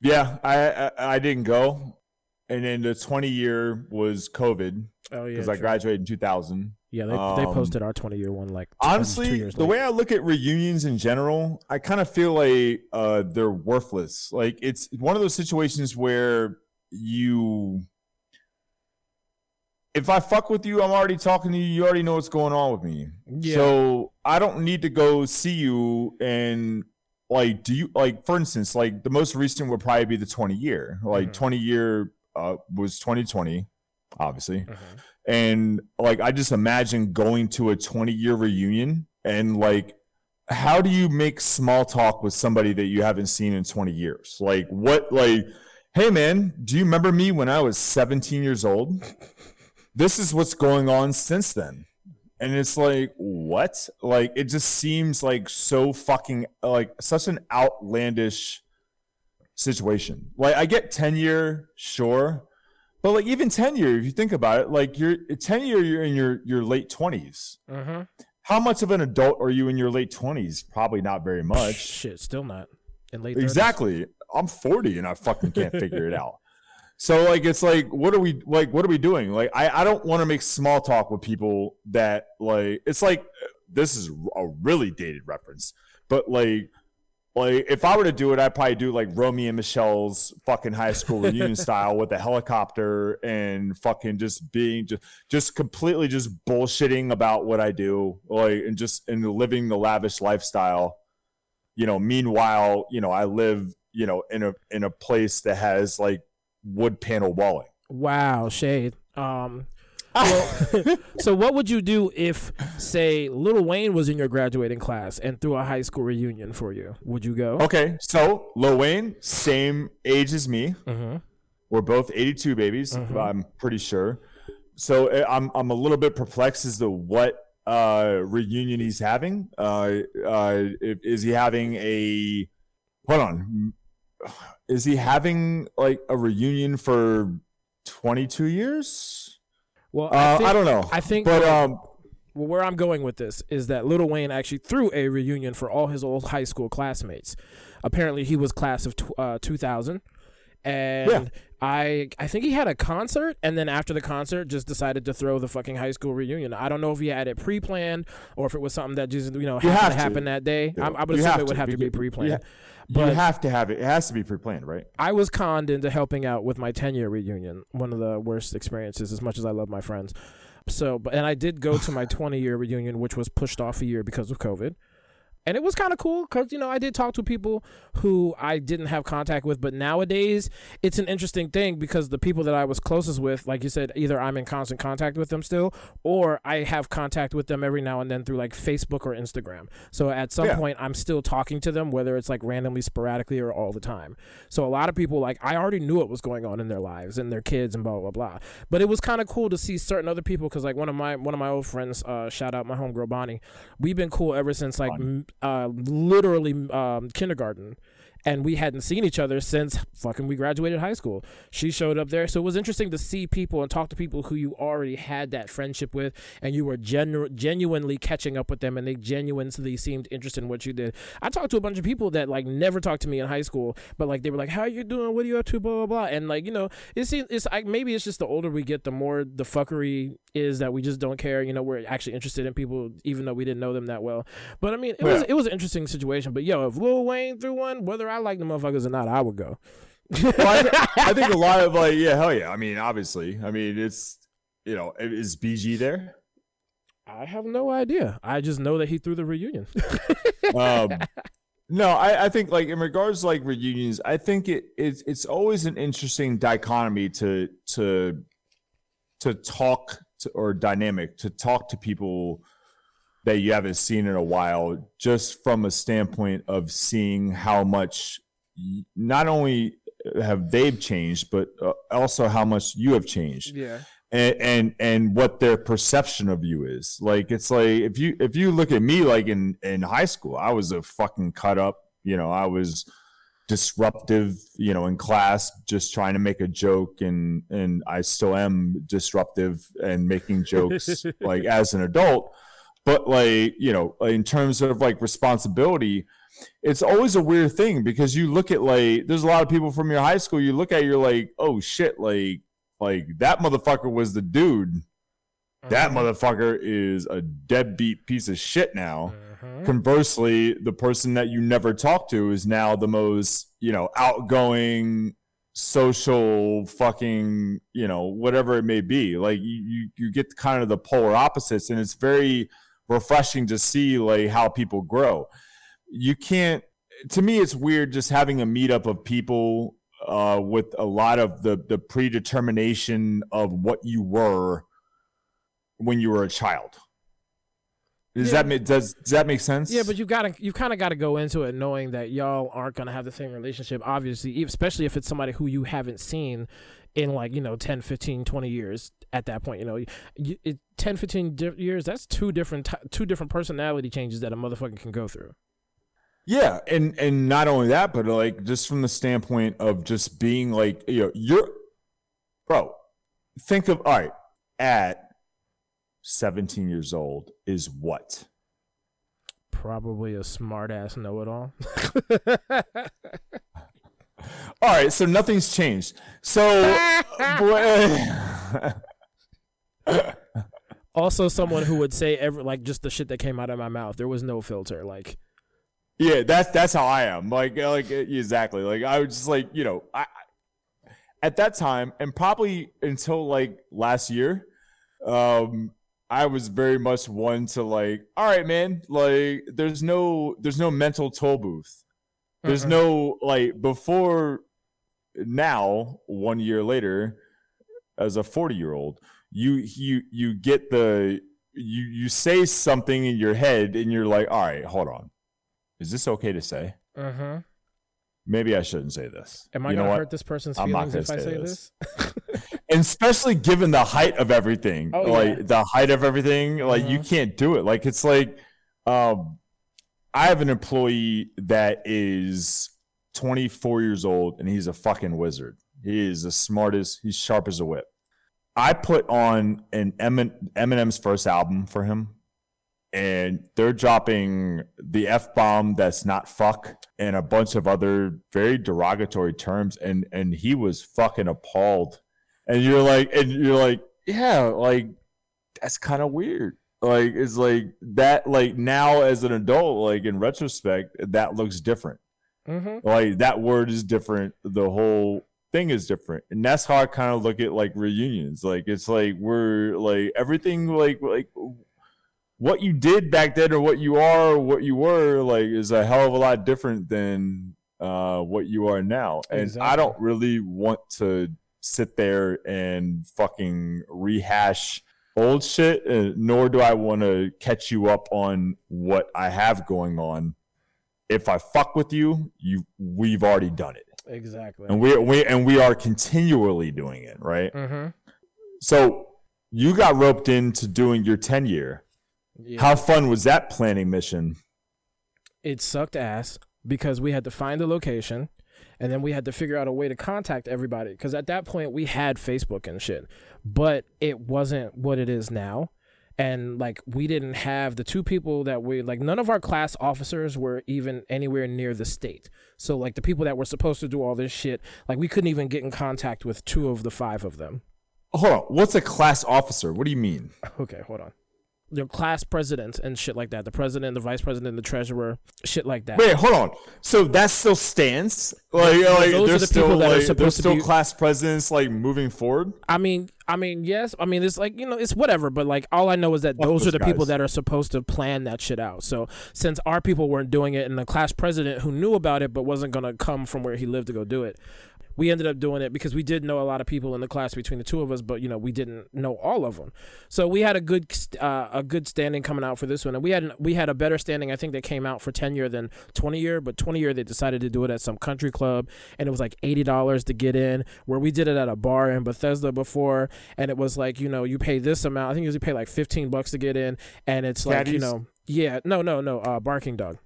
yeah, I, I I didn't go, and then the twenty year was COVID oh yeah. because I graduated in two thousand. Yeah, they, they um, posted our twenty year one like um, Honestly, the late. way I look at reunions in general, I kind of feel like uh, they're worthless. Like it's one of those situations where you, if I fuck with you, I'm already talking to you. You already know what's going on with me. Yeah. So I don't need to go see you and like, do you like, for instance, like the most recent would probably be the 20 year. Like Mhm. 20 year uh, was 2020, obviously Mhm. And like i just imagine going to a 20 year reunion and like how do you make small talk with somebody that you haven't seen in 20 years? Like what like hey man do you remember me when i was 17 years old? This is what's going on since then. And it's like what? Like it just seems like so fucking like such an outlandish situation. Like i get 10 year sure but like even 10 year, if you think about it, like you're 10 year, you're in your, your late 20s. Mhm. How much of an adult are you in your late 20s? Probably not very much. Shit, still not in late 30s. exactly. I'm 40 and I fucking can't figure it out. So like it's like what are we like what are we doing? Like I, I don't want to make small talk with people that like it's like this is a really dated reference, but like like if I were to do it, I'd probably do like Romy and Michele's fucking high school reunion style with a helicopter and fucking just being just just completely just bullshitting about what I do, like and just and living the lavish lifestyle. You know, meanwhile, you know, I live, you know, in a in a place that has like wood panel walling. Wow, shade. Um, well, so what would you do if, say, Lil Wayne was in your graduating class and threw a high school reunion for you? Would you go? Okay, so Lil Wayne, same age as me. Mm-hmm. We're both 82 babies. I'm pretty sure. So uh, I'm I'm a little bit perplexed as to what uh, reunion he's having. Uh, uh, is he having a? Hold on. Is he having like a reunion for 22 years? Well, Uh, I, I, don't know. I think but where- um, well, where I'm going with this is that Little Wayne actually threw a reunion for all his old high school classmates. Apparently, he was class of tw- uh, 2000, and Yeah. I I think he had a concert, and then after the concert, just decided to throw the fucking high school reunion. I don't know if he had it pre-planned or if it was something that just you know You happened to happen that day. I, I would You assume it would to, have to be pre-planned. yeah. you But- have to have it. It has to be pre-planned, right? I was conned into helping out with my 10 year reunion. One of the worst experiences, as much as I love my friends. So, but and I did go to my 20 year reunion, which was pushed off a year because of COVID. And it was kind of cool because, you know, I did talk to people who I didn't have contact with. But nowadays, it's an interesting thing because the people that I was closest with, like you said, either I'm in constant contact with them still, or I have contact with them every now and then through like Facebook or Instagram. So at some Yeah. point, I'm still talking to them, whether it's like randomly, sporadically, or all the time. So a lot of people, like, I already knew what was going on in their lives and their kids and blah, blah, blah. But it was kind of cool to see certain other people because, like, one of my one of my old friends, uh, shout out my homegirl Bonnie, we've been cool ever since, like, uh, literally um, kindergarten. And we hadn't seen each other since fucking we graduated high school. She showed up there. So it was interesting to see people and talk to people who you already had that friendship with and you were genu- genuinely catching up with them and they genuinely seemed interested in what you did. I talked to a bunch of people that like never talked to me in high school, but like they were like, How you doing? What are you up to? Blah blah blah. And like, you know, it seems it's like maybe it's just the older we get, the more the fuckery is that we just don't care. You know, we're actually interested in people even though we didn't know them that well. But I mean it was it was an interesting situation. But yo, if Lil Wayne threw one, whether I like the motherfuckers or not, I would go. well, I, th- I think a lot of like, yeah, hell yeah. I mean, obviously, I mean, it's you know, is BG there? I have no idea. I just know that he threw the reunion. Um, No, I, I think like in regards to like reunions, I think it it's it's always an interesting dichotomy to to to talk to, or dynamic to talk to people that you haven't seen in a while, just from a standpoint of seeing how much not only have they've changed, but uh, also how much you have changed Yeah. and and and what their perception of you is. Like it's like if you if you look at me like in in high school, I was a fucking cut up, you know, I was disruptive, you know, in class just trying to make a joke and and I still am disruptive and making jokes like as an adult. But like, you know, in terms of like responsibility, it's always a weird thing because you look at like there's a lot of people from your high school you look at you're like, "Oh shit, like like that motherfucker was the dude. That mm-hmm. motherfucker is a deadbeat piece of shit now. Mm-hmm. Conversely, the person that you never talk to is now the most, you know, outgoing, social, fucking, you know, whatever it may be. Like you, you, you get kind of the polar opposites, and it's very refreshing to see like how people grow. You can't. To me, it's weird just having a meetup of people uh, with a lot of the the predetermination of what you were when you were a child. Does Yeah. that make does does that make sense? Yeah, but you've gotta you kind of got to go into it knowing that y'all aren't gonna have the same relationship. Obviously, especially if it's somebody who you haven't seen in like you know 10 15 20 years at that point you know you, it, 10 15 di- years that's two different ti two different personality changes that a motherfucker can go through Yeah, and and not only that, but like just from the standpoint of just being like you know you're, bro. Think of all right at seventeen years old is what probably a smart ass know-it-all All right, so nothing's changed. So, uh, also someone who would say every like just the shit that came out of my mouth there was no filter like yeah, that's that's how I am. Like, like exactly. Like I was just like, you know, I at that time, and probably until like last year, um, I was very much one to like, all right, man. Like, there's no there's no mental toll booth. There's Uh-uh. no like before now, one year later, as a 40 year old, you you you get the you you say something in your head and you're like, all right, hold on. Is this okay to say? uh-huh Maybe I shouldn't say this. am i you gonna what? hurt this person's I'm feelings if i say this. this, and especially given the height of everything Oh, like yeah. the height of everything like you Mhm. can't do it like it's like um i have an employee that is 24 years old and he's a fucking wizard he is the smartest he's sharp as a whip i put on an Emin- eminem's first album for him and they're dropping the f bomb that's not fuck and a bunch of other very derogatory terms and and he was fucking appalled. And you're like and you're like yeah like that's kind of weird. Like it's like that like now as an adult like in retrospect that looks different. Mm-hmm. like that word is different. The whole thing is different. And that's how i kind of look at like reunions. Like it's like we're like everything like like what you did back then or what you are or what you were like is a hell of a lot different than uh what you are now. And i don't really want to sit there and fucking rehash old shit uh, nor do i want to catch you up on what i have going on. If I fuck with you, you we've already done it, exactly and we we and we are continually doing it, right? mm-hmm. So you got roped into doing your ten year. yeah. How fun was that planning mission? it sucked ass because we had to find the location and then we had to figure out a way to contact everybody because at that point we had facebook and shit but it wasn't what it is now and like we didn't have the two people that we like none of our class officers were even anywhere near the state so like the people that were supposed to do all this shit like we couldn't even get in contact with two of the five of them Hold on, what's a class officer? What do you mean? okay hold on your class presidents and shit like that. The president, the vice president, the treasurer, shit like that. Wait, hold on. So that still stands? Like, like those are there's the still people that are like, supposed there's to still be- class presidents like moving forward. I mean, I mean, yes. I mean, it's like you know, it's whatever. But like, all I know is that Fuck those are the people that are supposed to plan that shit out. So since our people weren't doing it, and the class president who knew about it but wasn't gonna come from where he lived to go do it, we ended up doing it because we did know a lot of people in the class between the two of us, but you know, we didn't know all of them. So we had a good uh, a good standing coming out for this one, and we had we had a better standing. I think that came out for ten year than twenty year, but twenty year they decided to do it at some country club, and it was like eighty dollars to get in. Where we did it at a bar in Bethesda before, and it was like you know you pay this amount. I think you usually pay like fifteen bucks to get in, and it's like you know yeah no no no uh, barking dog.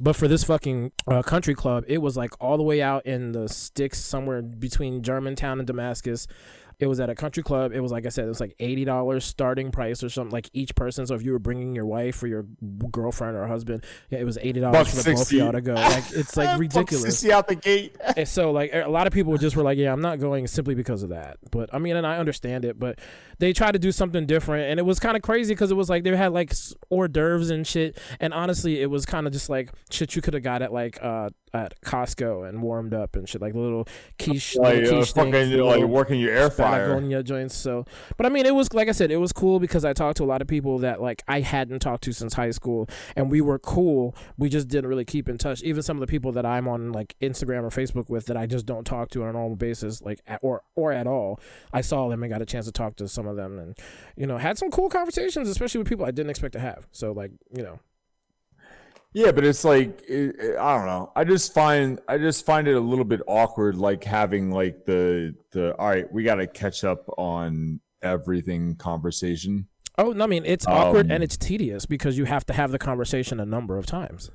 But for this fucking uh, country club, it was like all the way out in the sticks, somewhere between Germantown and Damascus. It was at a country club. It was like I said, it was like eighty dollars starting price or something, like each person. So if you were bringing your wife or your girlfriend or husband, yeah, it was eighty dollars for the both of 60. y'all to go. Like it's like ridiculous. See out the gate. And so like a lot of people just were like, yeah, I'm not going simply because of that. But I mean, and I understand it, but they tried to do something different, and it was kind of crazy because it was like they had like hors d'oeuvres and shit, and honestly, it was kind of just like shit you could have got at like uh at Costco and warmed up and shit, like little quiche, Like, little uh, fucking, things, like little working your air Patagonia joints. So, but I mean, it was like I said, it was cool because I talked to a lot of people that like I hadn't talked to since high school, and we were cool. We just didn't really keep in touch. Even some of the people that I'm on like Instagram or Facebook with that I just don't talk to on a normal basis, like at, or or at all. I saw them and got a chance to talk to some of them, and you know, had some cool conversations, especially with people I didn't expect to have. So, like, you know, Yeah, but it's like it, it- I don't know. I just find I just find it a little bit awkward, like having like the the all right, we got to catch up on everything conversation. oh no, I mean, it's awkward Um, and it's tedious because you have to have the conversation a number of times.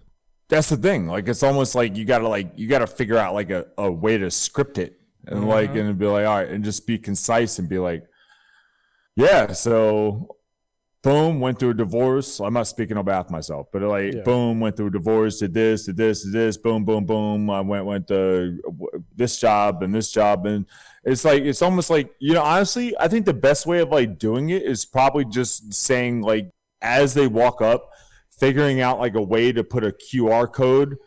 That's the thing. Like it's almost like you gotta like you gotta figure out like a, a way to script it and like and be like all right and just be concise and be like, yeah. So, boom, went through a divorce. I'm not speaking on behalf myself, but like Yeah. boom, went through a divorce. Did this, did this, did this. Boom, boom, boom. I went went to this job and this job and it's like it's almost like you know honestly I think the best way of like doing it is probably just saying like as they walk up figuring out like a way to put a QR code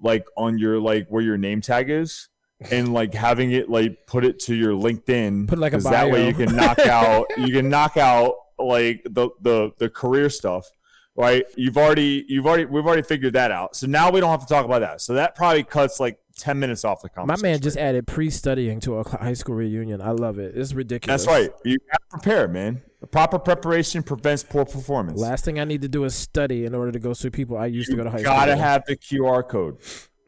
like on your like where your name tag is and like having it like put it to your LinkedIn Put, like, a 'cause that way you can knock out you can knock out like the the the career stuff right you've already you've already we've already figured that out so now we don't have to talk about that so that probably cuts like 10 minutes off the conversation. My man just added pre-studying to a high school reunion. I love it. It's ridiculous. that's right you got to prepare man the proper preparation prevents poor performance Last thing I need to do is study in order to go see people I used to go to high you school. gotta have the QR code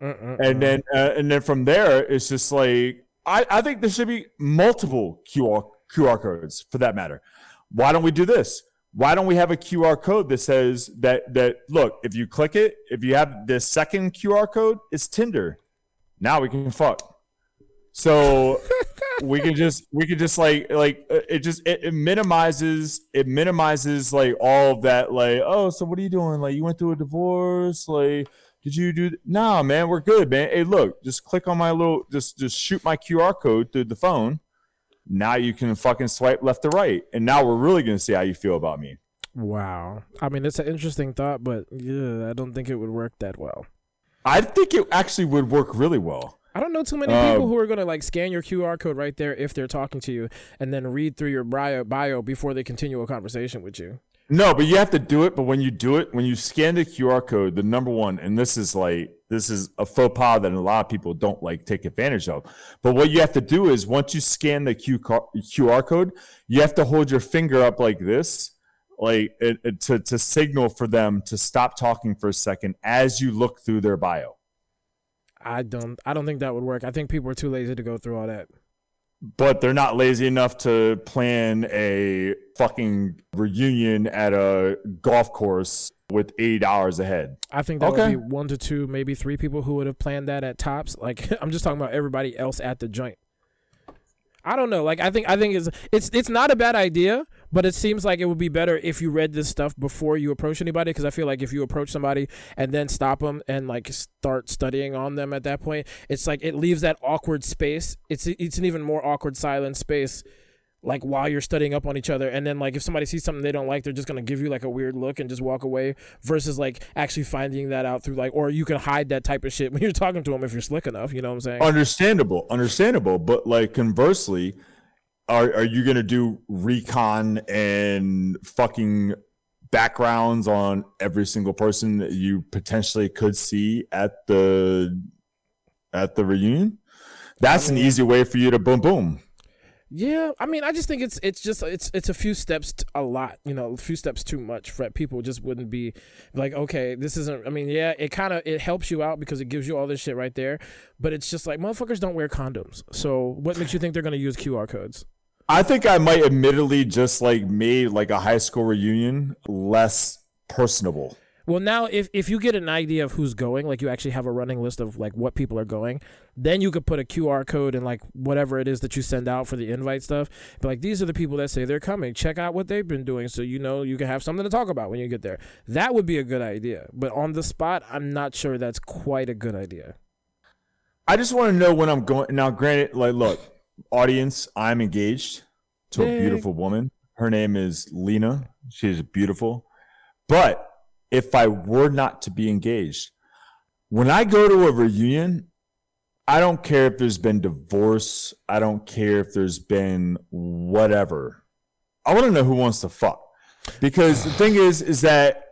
Mm-mm-mm. and then uh, and then from there it's just like I, I think there should be multiple QR QR codes for that matter. Why don't we do this? Why don't we have a QR code that says that that look if you click it if you have the second QR code it's Tinder. Now we can fuck. So we can just we can just like like uh, it just it, it minimizes it minimizes like all of that like oh so what are you doing like you went through a divorce like did you do th-? nah man we're good man hey look just click on my little just just shoot my qr code through the phone now you can fucking swipe left to right and now we're really gonna see how you feel about me wow. I mean, it's an interesting thought, but yeah, I don't think it would work that well. i think it actually would work really well I don't know too many Uh, people who are gonna like scan your QR code right there if they're talking to you, and then read through your bio bio before they continue a conversation with you. No, but you have to do it. But when you do it, when you scan the QR code, the number one, and this is like this is a faux pas that a lot of people don't like take advantage of. But what you have to do is once you scan the QR code, you have to hold your finger up like this, like it, it- to to signal for them to stop talking for a second as you look through their bio. I don't. I don't think that would work. I think people are too lazy to go through all that. But they're not lazy enough to plan a fucking reunion at a golf course with eighty dollars a head. I think that Okay. would be one to two, maybe three people who would have planned that at tops. Like I'm just talking about everybody else at the joint. I don't know. Like I think I think it's it's it's not a bad idea, but it seems like it would be better if you read this stuff before you approach anybody. Because I feel like if you approach somebody and then stop them and like start studying on them at that point, it's like it leaves that awkward space. It's it's an even more awkward silent space like while you're studying up on each other and then like if somebody sees something they don't like they're just to give you like a weird look and just walk away versus like actually finding that out through like or you can hide that type of shit when you're talking to them if you're slick enough you know what i'm saying understandable understandable but like conversely are, are you gonna do recon and fucking backgrounds on every single person that you potentially could see at the at the reunion that's an easy way for you to boom boom Yeah, I mean, I just think it's it's just it's it's a few steps t- a lot, you know, a few steps too much for people just wouldn't be like, okay, this isn't. I mean, yeah, it kind of it helps you out because it gives you all this shit right there, but it's just like motherfuckers don't wear condoms. So what makes you think they're gonna use QR codes? I think I might admittedly just like made like a high school reunion less personable. Well, now if if you get an idea of who's going, like you actually have a running list of like what people are going, then you could put a QR code and like whatever it is that you send out for the invite stuff. But like these are the people that say they're coming. Check out what they've been doing, so you know you can have something to talk about when you get there. That would be a good idea. But on the spot, I'm not sure that's quite a good idea. I just want to know when I'm going. Now, granted, like, look, audience, I'm engaged to a beautiful woman. Her name is Lena. She's beautiful. But if I were not to be engaged, when I go to a reunion, I don't care if there's been divorce. I don't care if there's been whatever. I want to know who wants to fuck. Because the thing is, is that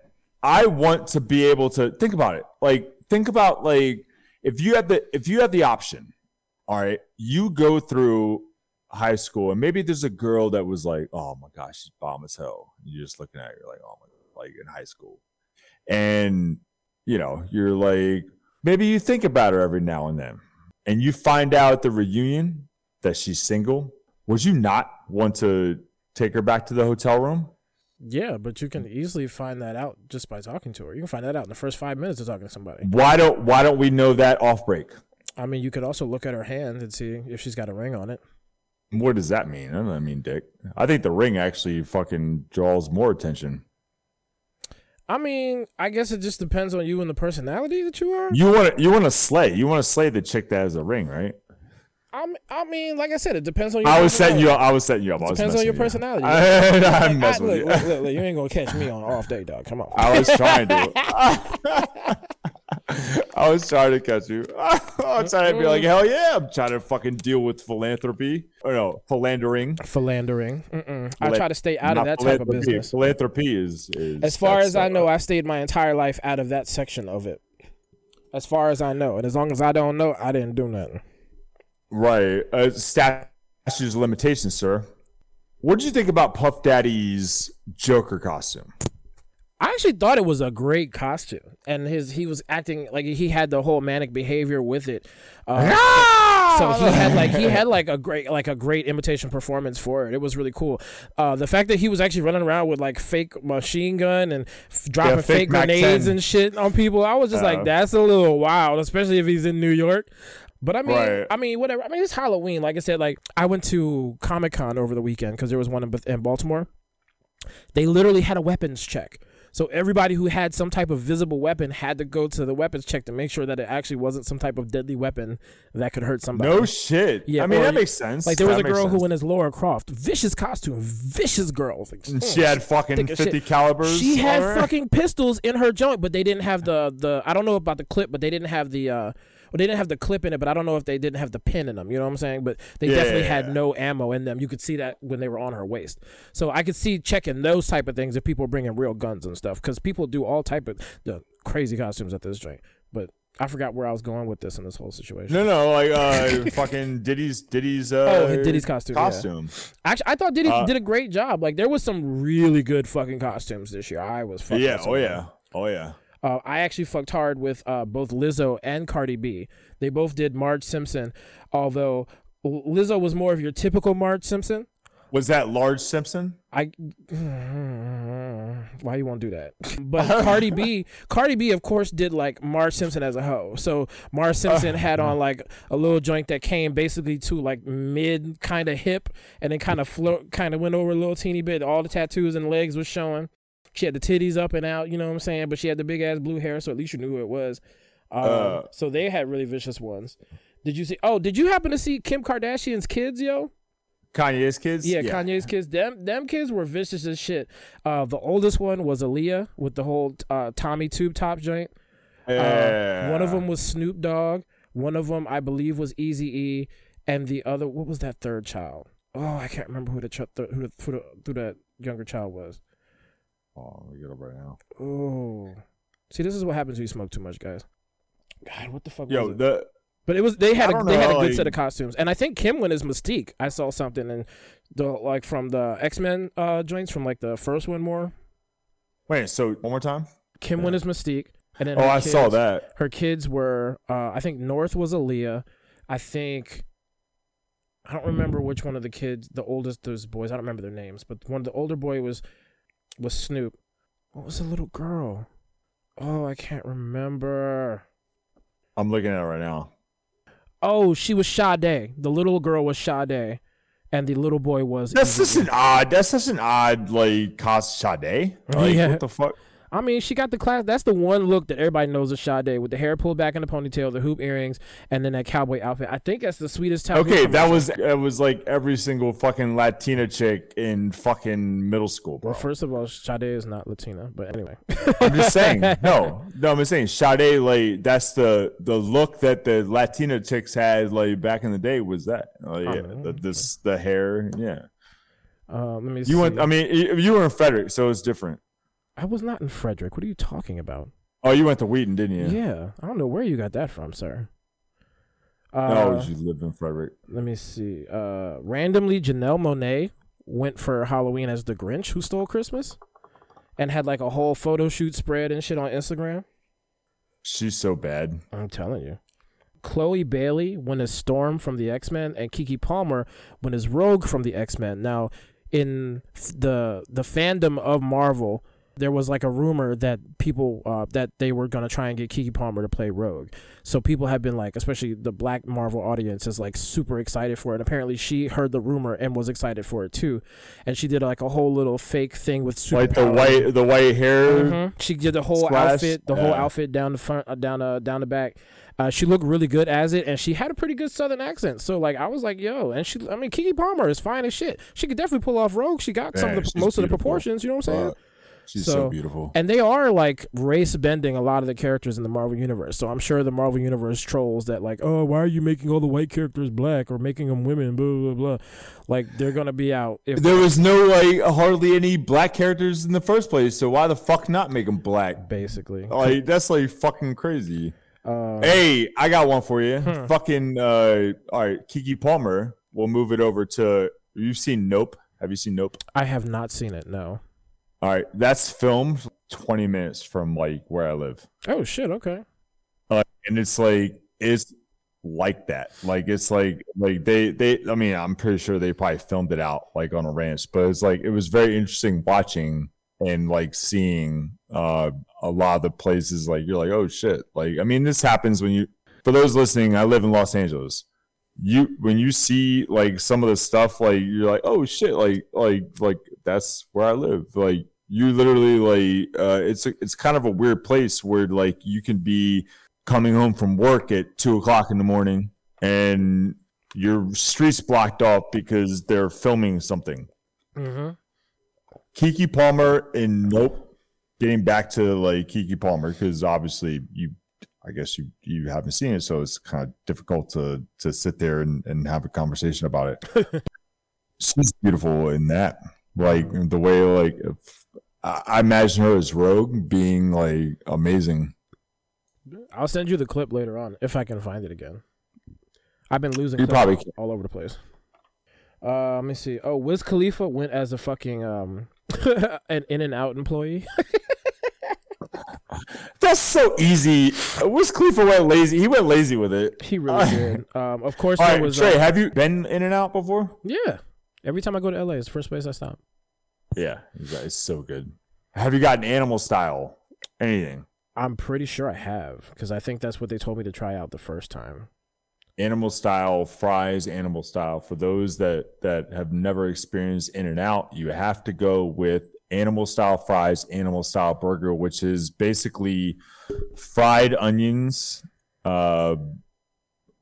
I want to be able to think about it. Like, think about like if you have the if you have the option, all right, you go through high school and maybe there's a girl that was like, oh my gosh, she's bomb as hell. You're just looking at her like, oh my, God, like in high school, and you know, you're like, maybe you think about her every now and then, and you find out at the reunion that she's single. Would you not want to take her back to the hotel room? Yeah, but you can easily find that out just by talking to her. You can find that out in the first five minutes of talking to somebody. Why don't Why don't we know that off break? I mean, you could also look at her hand and see if she's got a ring on it. What does that mean? I don't mean dick. I think the ring actually fucking draws more attention. I mean, I guess it just depends on you and the personality that you are. You want to you want to slay. You want to slay the chick that has a ring, right? I mean, I mean, like I said, it depends on your. I was setting you. personality. up. I was setting you up. I was Depends on your with you. personality. I, I'm I- messing with look, you. look, look, look, you ain't gonna catch me on off day, dog. Come on. I was trying to. I was trying to catch you. I was trying to be like, hell yeah! I'm trying to fucking deal with philanthropy. Or no, philandering. Philandering. I try to stay out of that type of business. Philanthropy is, is As far as I know, I stayed my entire life out of that section of it. As far as I know, and as long as I don't know, I didn't do nothing. Right. Uh, statutes of limitations, sir. What did you think about Puff Daddy's Joker costume? I actually thought it was a great costume, and his he was acting like he had the whole manic behavior with it. Uh, so he had like he had like a great like a great imitation performance for it. It was really cool. Uh, the fact that he was actually running around with like fake machine gun and f- dropping fake fake grenades and shit on people, I was just Uh, like, that's a little wild, especially if he's in New York. But I mean, Right. I mean, whatever. I mean, it's Halloween. Like I said, like I went to Comic Con over the weekend because there was one in, in Baltimore. They literally had a weapons check. So everybody who had some type of visible weapon had to go to the weapons check to make sure that it actually wasn't some type of deadly weapon that could hurt somebody. No shit. Yeah, I mean or- that makes sense. Like there was That a girl who went as Laura Croft, vicious costume, vicious girl. Like, And mm, she had fucking fifty shit. calibers. She had fucking pistols in her joint, but they didn't have the the. I don't know about the clip, but they didn't have the. uh well, they didn't have the clip in it, but I don't know if they didn't have the pin in them. You know what I'm saying? But they Yeah, definitely yeah, had yeah. no ammo in them. You could see that when they were on her waist. So I could see checking those type of things if people are bringing real guns and stuff, because people do all type of the crazy costumes at this joint. But I forgot where I was going with this in this whole situation. No, no, like uh, fucking Diddy's Diddy's uh, Oh, Diddy's costume, yeah. Costume. Actually, I thought Diddy Uh, did a great job. Like there was some really good fucking costumes this year. I was fucking. Yeah. Oh of yeah. Oh yeah. Uh, I actually fucked hard with uh, both Lizzo and Cardi B. They both did Marge Simpson, although Lizzo was more of your typical Marge Simpson. Was that Large Simpson? I why you won't do that? But Cardi B, Cardi B, of course, did like Marge Simpson as a hoe. So Marge Simpson had on like a little joint that came basically to like mid kind of hip, and then kind of float, kind of went over a little teeny bit. All the tattoos and legs was showing. She had the titties up and out, you know what I'm saying? But she had the big ass blue hair, so at least you knew who it was. Um, Uh. so they had really vicious ones. Did you see? Oh, did you happen to see Kim Kardashian's kids, yo? Kanye's kids. Yeah, Kanye's kids. Them them kids were vicious as shit. Uh, the oldest one was Aaliyah with the whole uh, Tommy tube top joint. Yeah. Uh, one of them was Snoop Dogg. One of them, I believe, was Easy E, and the other, what was that third child? Oh, I can't remember who the ch- th- who the, who the who that younger child was. Oh, we get up right now. Oh, see, this is what happens when you smoke too much, guys. God, what the fuck? Yo, was it? the But it was they had I a, don't they had a good like- set of costumes, and I think Kim went as Mystique. I saw something in the like from the X Men uh, joints from like the first one more. wait. So one more time. Kim went as Mystique, and then Oh, her I saw that. Her kids were uh, I think North was Aaliyah. I think I don't remember which one of the kids, the oldest those boys. I don't remember their names, but one of the older boy was was Snoop. What was the little girl? Oh, I can't remember. I'm looking at it right now. Oh, she was Sade. The little girl was Sade, and the little boy was. That's such an odd. That's just an odd like cost Sade. Like, Yeah. What the fuck? I mean, she got the class. That's the one look that everybody knows is Sade with the hair pulled back in the ponytail, the hoop earrings, and then that cowboy outfit. I think that's the sweetest taboo. Okay, that was it. Was like every single fucking Latina chick in fucking middle school, bro. Well, first of all, Sade is not Latina, but anyway. I'm just saying. No, no, I'm just saying. Sade, like that's the the look that the Latina chicks had like back in the day. Was that? Oh yeah, the, this the hair. Yeah, Uh, let me you see. went. I mean, you were in Frederick, so it's different. I was not in Frederick. What are you talking about? Oh, you went to Wheaton, didn't you? Yeah. I don't know where you got that from, sir. Uh, no, you lived in Frederick. let me see. Uh, randomly, Janelle Monáe went for Halloween as the Grinch who stole Christmas, and had like a whole photo shoot spread and shit on Instagram. She's so bad. I'm telling you. Chloe Bailey went as Storm from the X Men, and Keke Palmer went as Rogue from the X Men. Now, in the the fandom of Marvel, there was like a rumor that people uh, that they were gonna try and get Keke Palmer to play Rogue. So people have been like, especially the Black Marvel audience, is like super excited for it. And apparently, she heard the rumor and was excited for it too, and she did like a whole little fake thing with super Like the white, the white hair. Mhm. She did the whole Splash, outfit, the whole outfit down the front, uh, down uh, down the back. Uh, she looked really good as it, and she had a pretty good Southern accent. So like, I was like, yo, and she, I mean, Keke Palmer is fine as shit. She could definitely pull off Rogue. She got some of the she's most of the proportions. You know what I'm saying? She's So- so beautiful. And they are like race bending a lot of the characters in the Marvel universe. So I'm sure the Marvel universe trolls that like, oh, why are you making all the white characters black or making them women? Blah blah blah. Like they're gonna be out if There was no like hardly any black characters in the first place, so why the fuck not make them black? basically. Like that's like fucking crazy. Uh, Hey, I got one for you. Hmm. Fucking uh all right, Keke Palmer. We'll move it over to you've seen Nope. Have you seen Nope? I have not seen it. No. All right, that's filmed 20 minutes from like where I live. Oh shit. Okay. Uh, and it's like it's like that. Like it's like like they they I mean, I'm pretty sure they probably filmed it out like on a ranch, but it's like it was very interesting watching and like seeing uh a lot of the places like you're like, "Oh shit." Like I mean, this happens when you For those listening, I live in Los Angeles. You when you see like some of the stuff like you're like, "Oh shit." Like like like that's where I live. Like you literally like uh it's a, it's kind of a weird place where like you can be coming home from work at two o'clock in the morning and your streets blocked off because they're filming something. Mm-hmm. Keke Palmer and Nope. Getting back to like Keke Palmer because obviously you, I guess you you haven't seen it, so it's kind of difficult to to sit there and, and have a conversation about it. She's beautiful in that, like the way like I, I imagine her as Rogue being like amazing. I'll send you the clip later on if I can find it again. I've been losing You probably all, all over the place. Uh, let me see. Oh, Wiz Khalifa went as a fucking um an In-N-Out employee. That's so easy. Wiz Khalifa went lazy. He went lazy with it. he really did. Um, of course All right, was. Trey, uh, have you been In-N-Out before? yeah. Every time I go to LA, it's the first place I stop. Yeah, it's so good. Have you gotten animal style? Anything? I'm pretty sure I have because I think that's what they told me to try out the first time. Animal style fries, animal style. For those that that have never experienced In-N-Out, you have to go with animal style fries, animal style burger, which is basically fried onions, uh,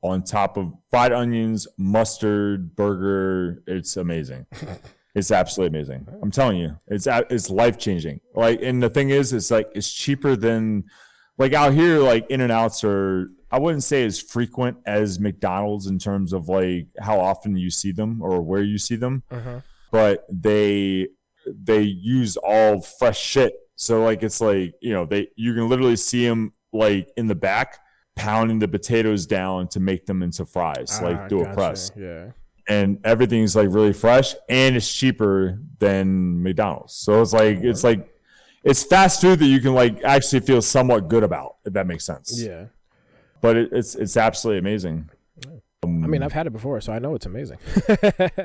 on top of fried onions, mustard, burger. It's amazing. it's absolutely amazing. I'm telling you, it's it's life changing. Like, and the thing is, it's like it's cheaper than like out here. Like In-N-Outs are I wouldn't say as frequent as McDonald's in terms of like how often you see them or where you see them, but they they use all fresh shit. So like it's like you know they you can literally see them like in the back pounding the potatoes down to make them into fries, Ah, like do a gotcha. press, Yeah. And everything's like really fresh and it's cheaper than McDonald's. So it's like it's like it's fast food that you can like actually feel somewhat good about if that makes sense. Yeah. But it, it's it's absolutely amazing. I mean, I've had it before, so I know it's amazing.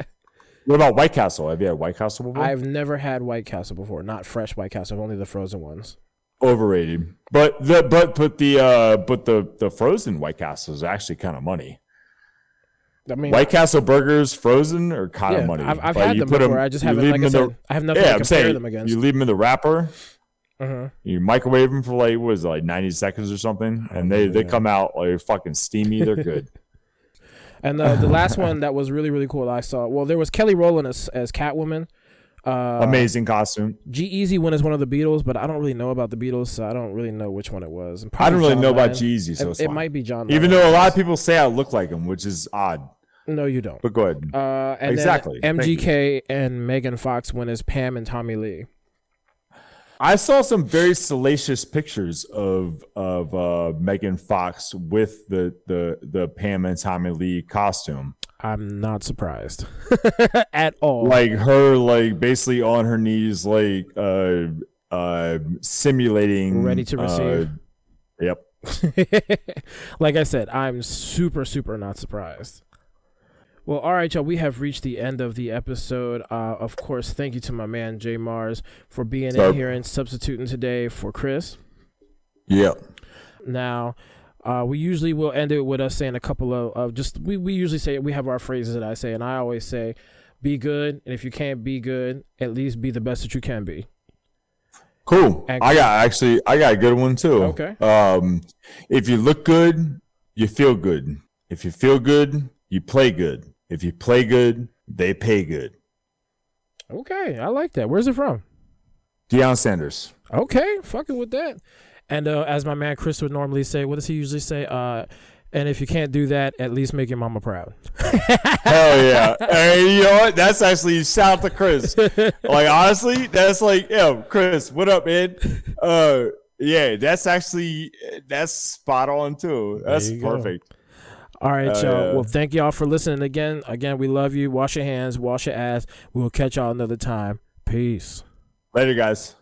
What about White Castle? Have you had White Castle before? I've never had White Castle before, not fresh White Castle, only the frozen ones. Overrated. But the but but the uh but the the frozen White Castle is actually kind of money. I mean, White Castle burgers frozen or kind yeah, of money. I've, I've Like, had them before. I just haven't, like I said, the- I have nothing yeah, to compare saying them against. you leave them in the wrapper. Mhm. You microwave them for like what is it, like ninety seconds or something, and they they come out like fucking steamy. They're good. And the, the last one that was really really cool I saw. Well, there was Kelly Rowland as as Catwoman. Uh, Amazing costume. G-Eazy one is one of the Beatles, but I don't really know about the Beatles, so I don't really know which one it was. I don't really John know about Lennon. G-Eazy, so It, it's it might be John. Even though a lot of people say I look like him, which is odd. No, you don't. But go ahead. Uh, and Exactly. MGK and Megan Fox win as Pam and Tommy Lee. I saw some very salacious pictures of of uh, Megan Fox with the the the Pam and Tommy Lee costume, I'm not surprised at all. like her like basically on her knees, like uh uh simulating Ready to receive. Uh, yep. like I said, I'm super, super not surprised. Well, all right, y'all. We have reached the end of the episode. Uh, of course, thank you to my man Jay Mars for being in here and substituting today for Chris. Yep. Now, uh, we usually will end it with us saying a couple of, of just we, we usually say we have our phrases that I say, and I always say, "Be good," and if you can't be good, at least be the best that you can be. Cool. And- I got actually I got a good one too. Okay. Um, if you look good, you feel good. If you feel good, you play good. If you play good, they pay good. Okay, I like that. Where's it from? Deion Sanders. Okay, fucking with that. And uh, as my man Chris would normally say, what does he usually say? Uh, and if you can't do that, at least make your mama proud. Hell yeah. hey, you know what? That's actually shout out to Chris. Like honestly, that's like, yo, Chris, what up, man? Uh yeah, that's actually that's spot on too. That's perfect. go. All right, Uh, y'all. yeah. Well, thank y'all for listening again. Again, we love you. Wash your hands, wash your ass. We'll catch y'all another time. Peace. Later, guys.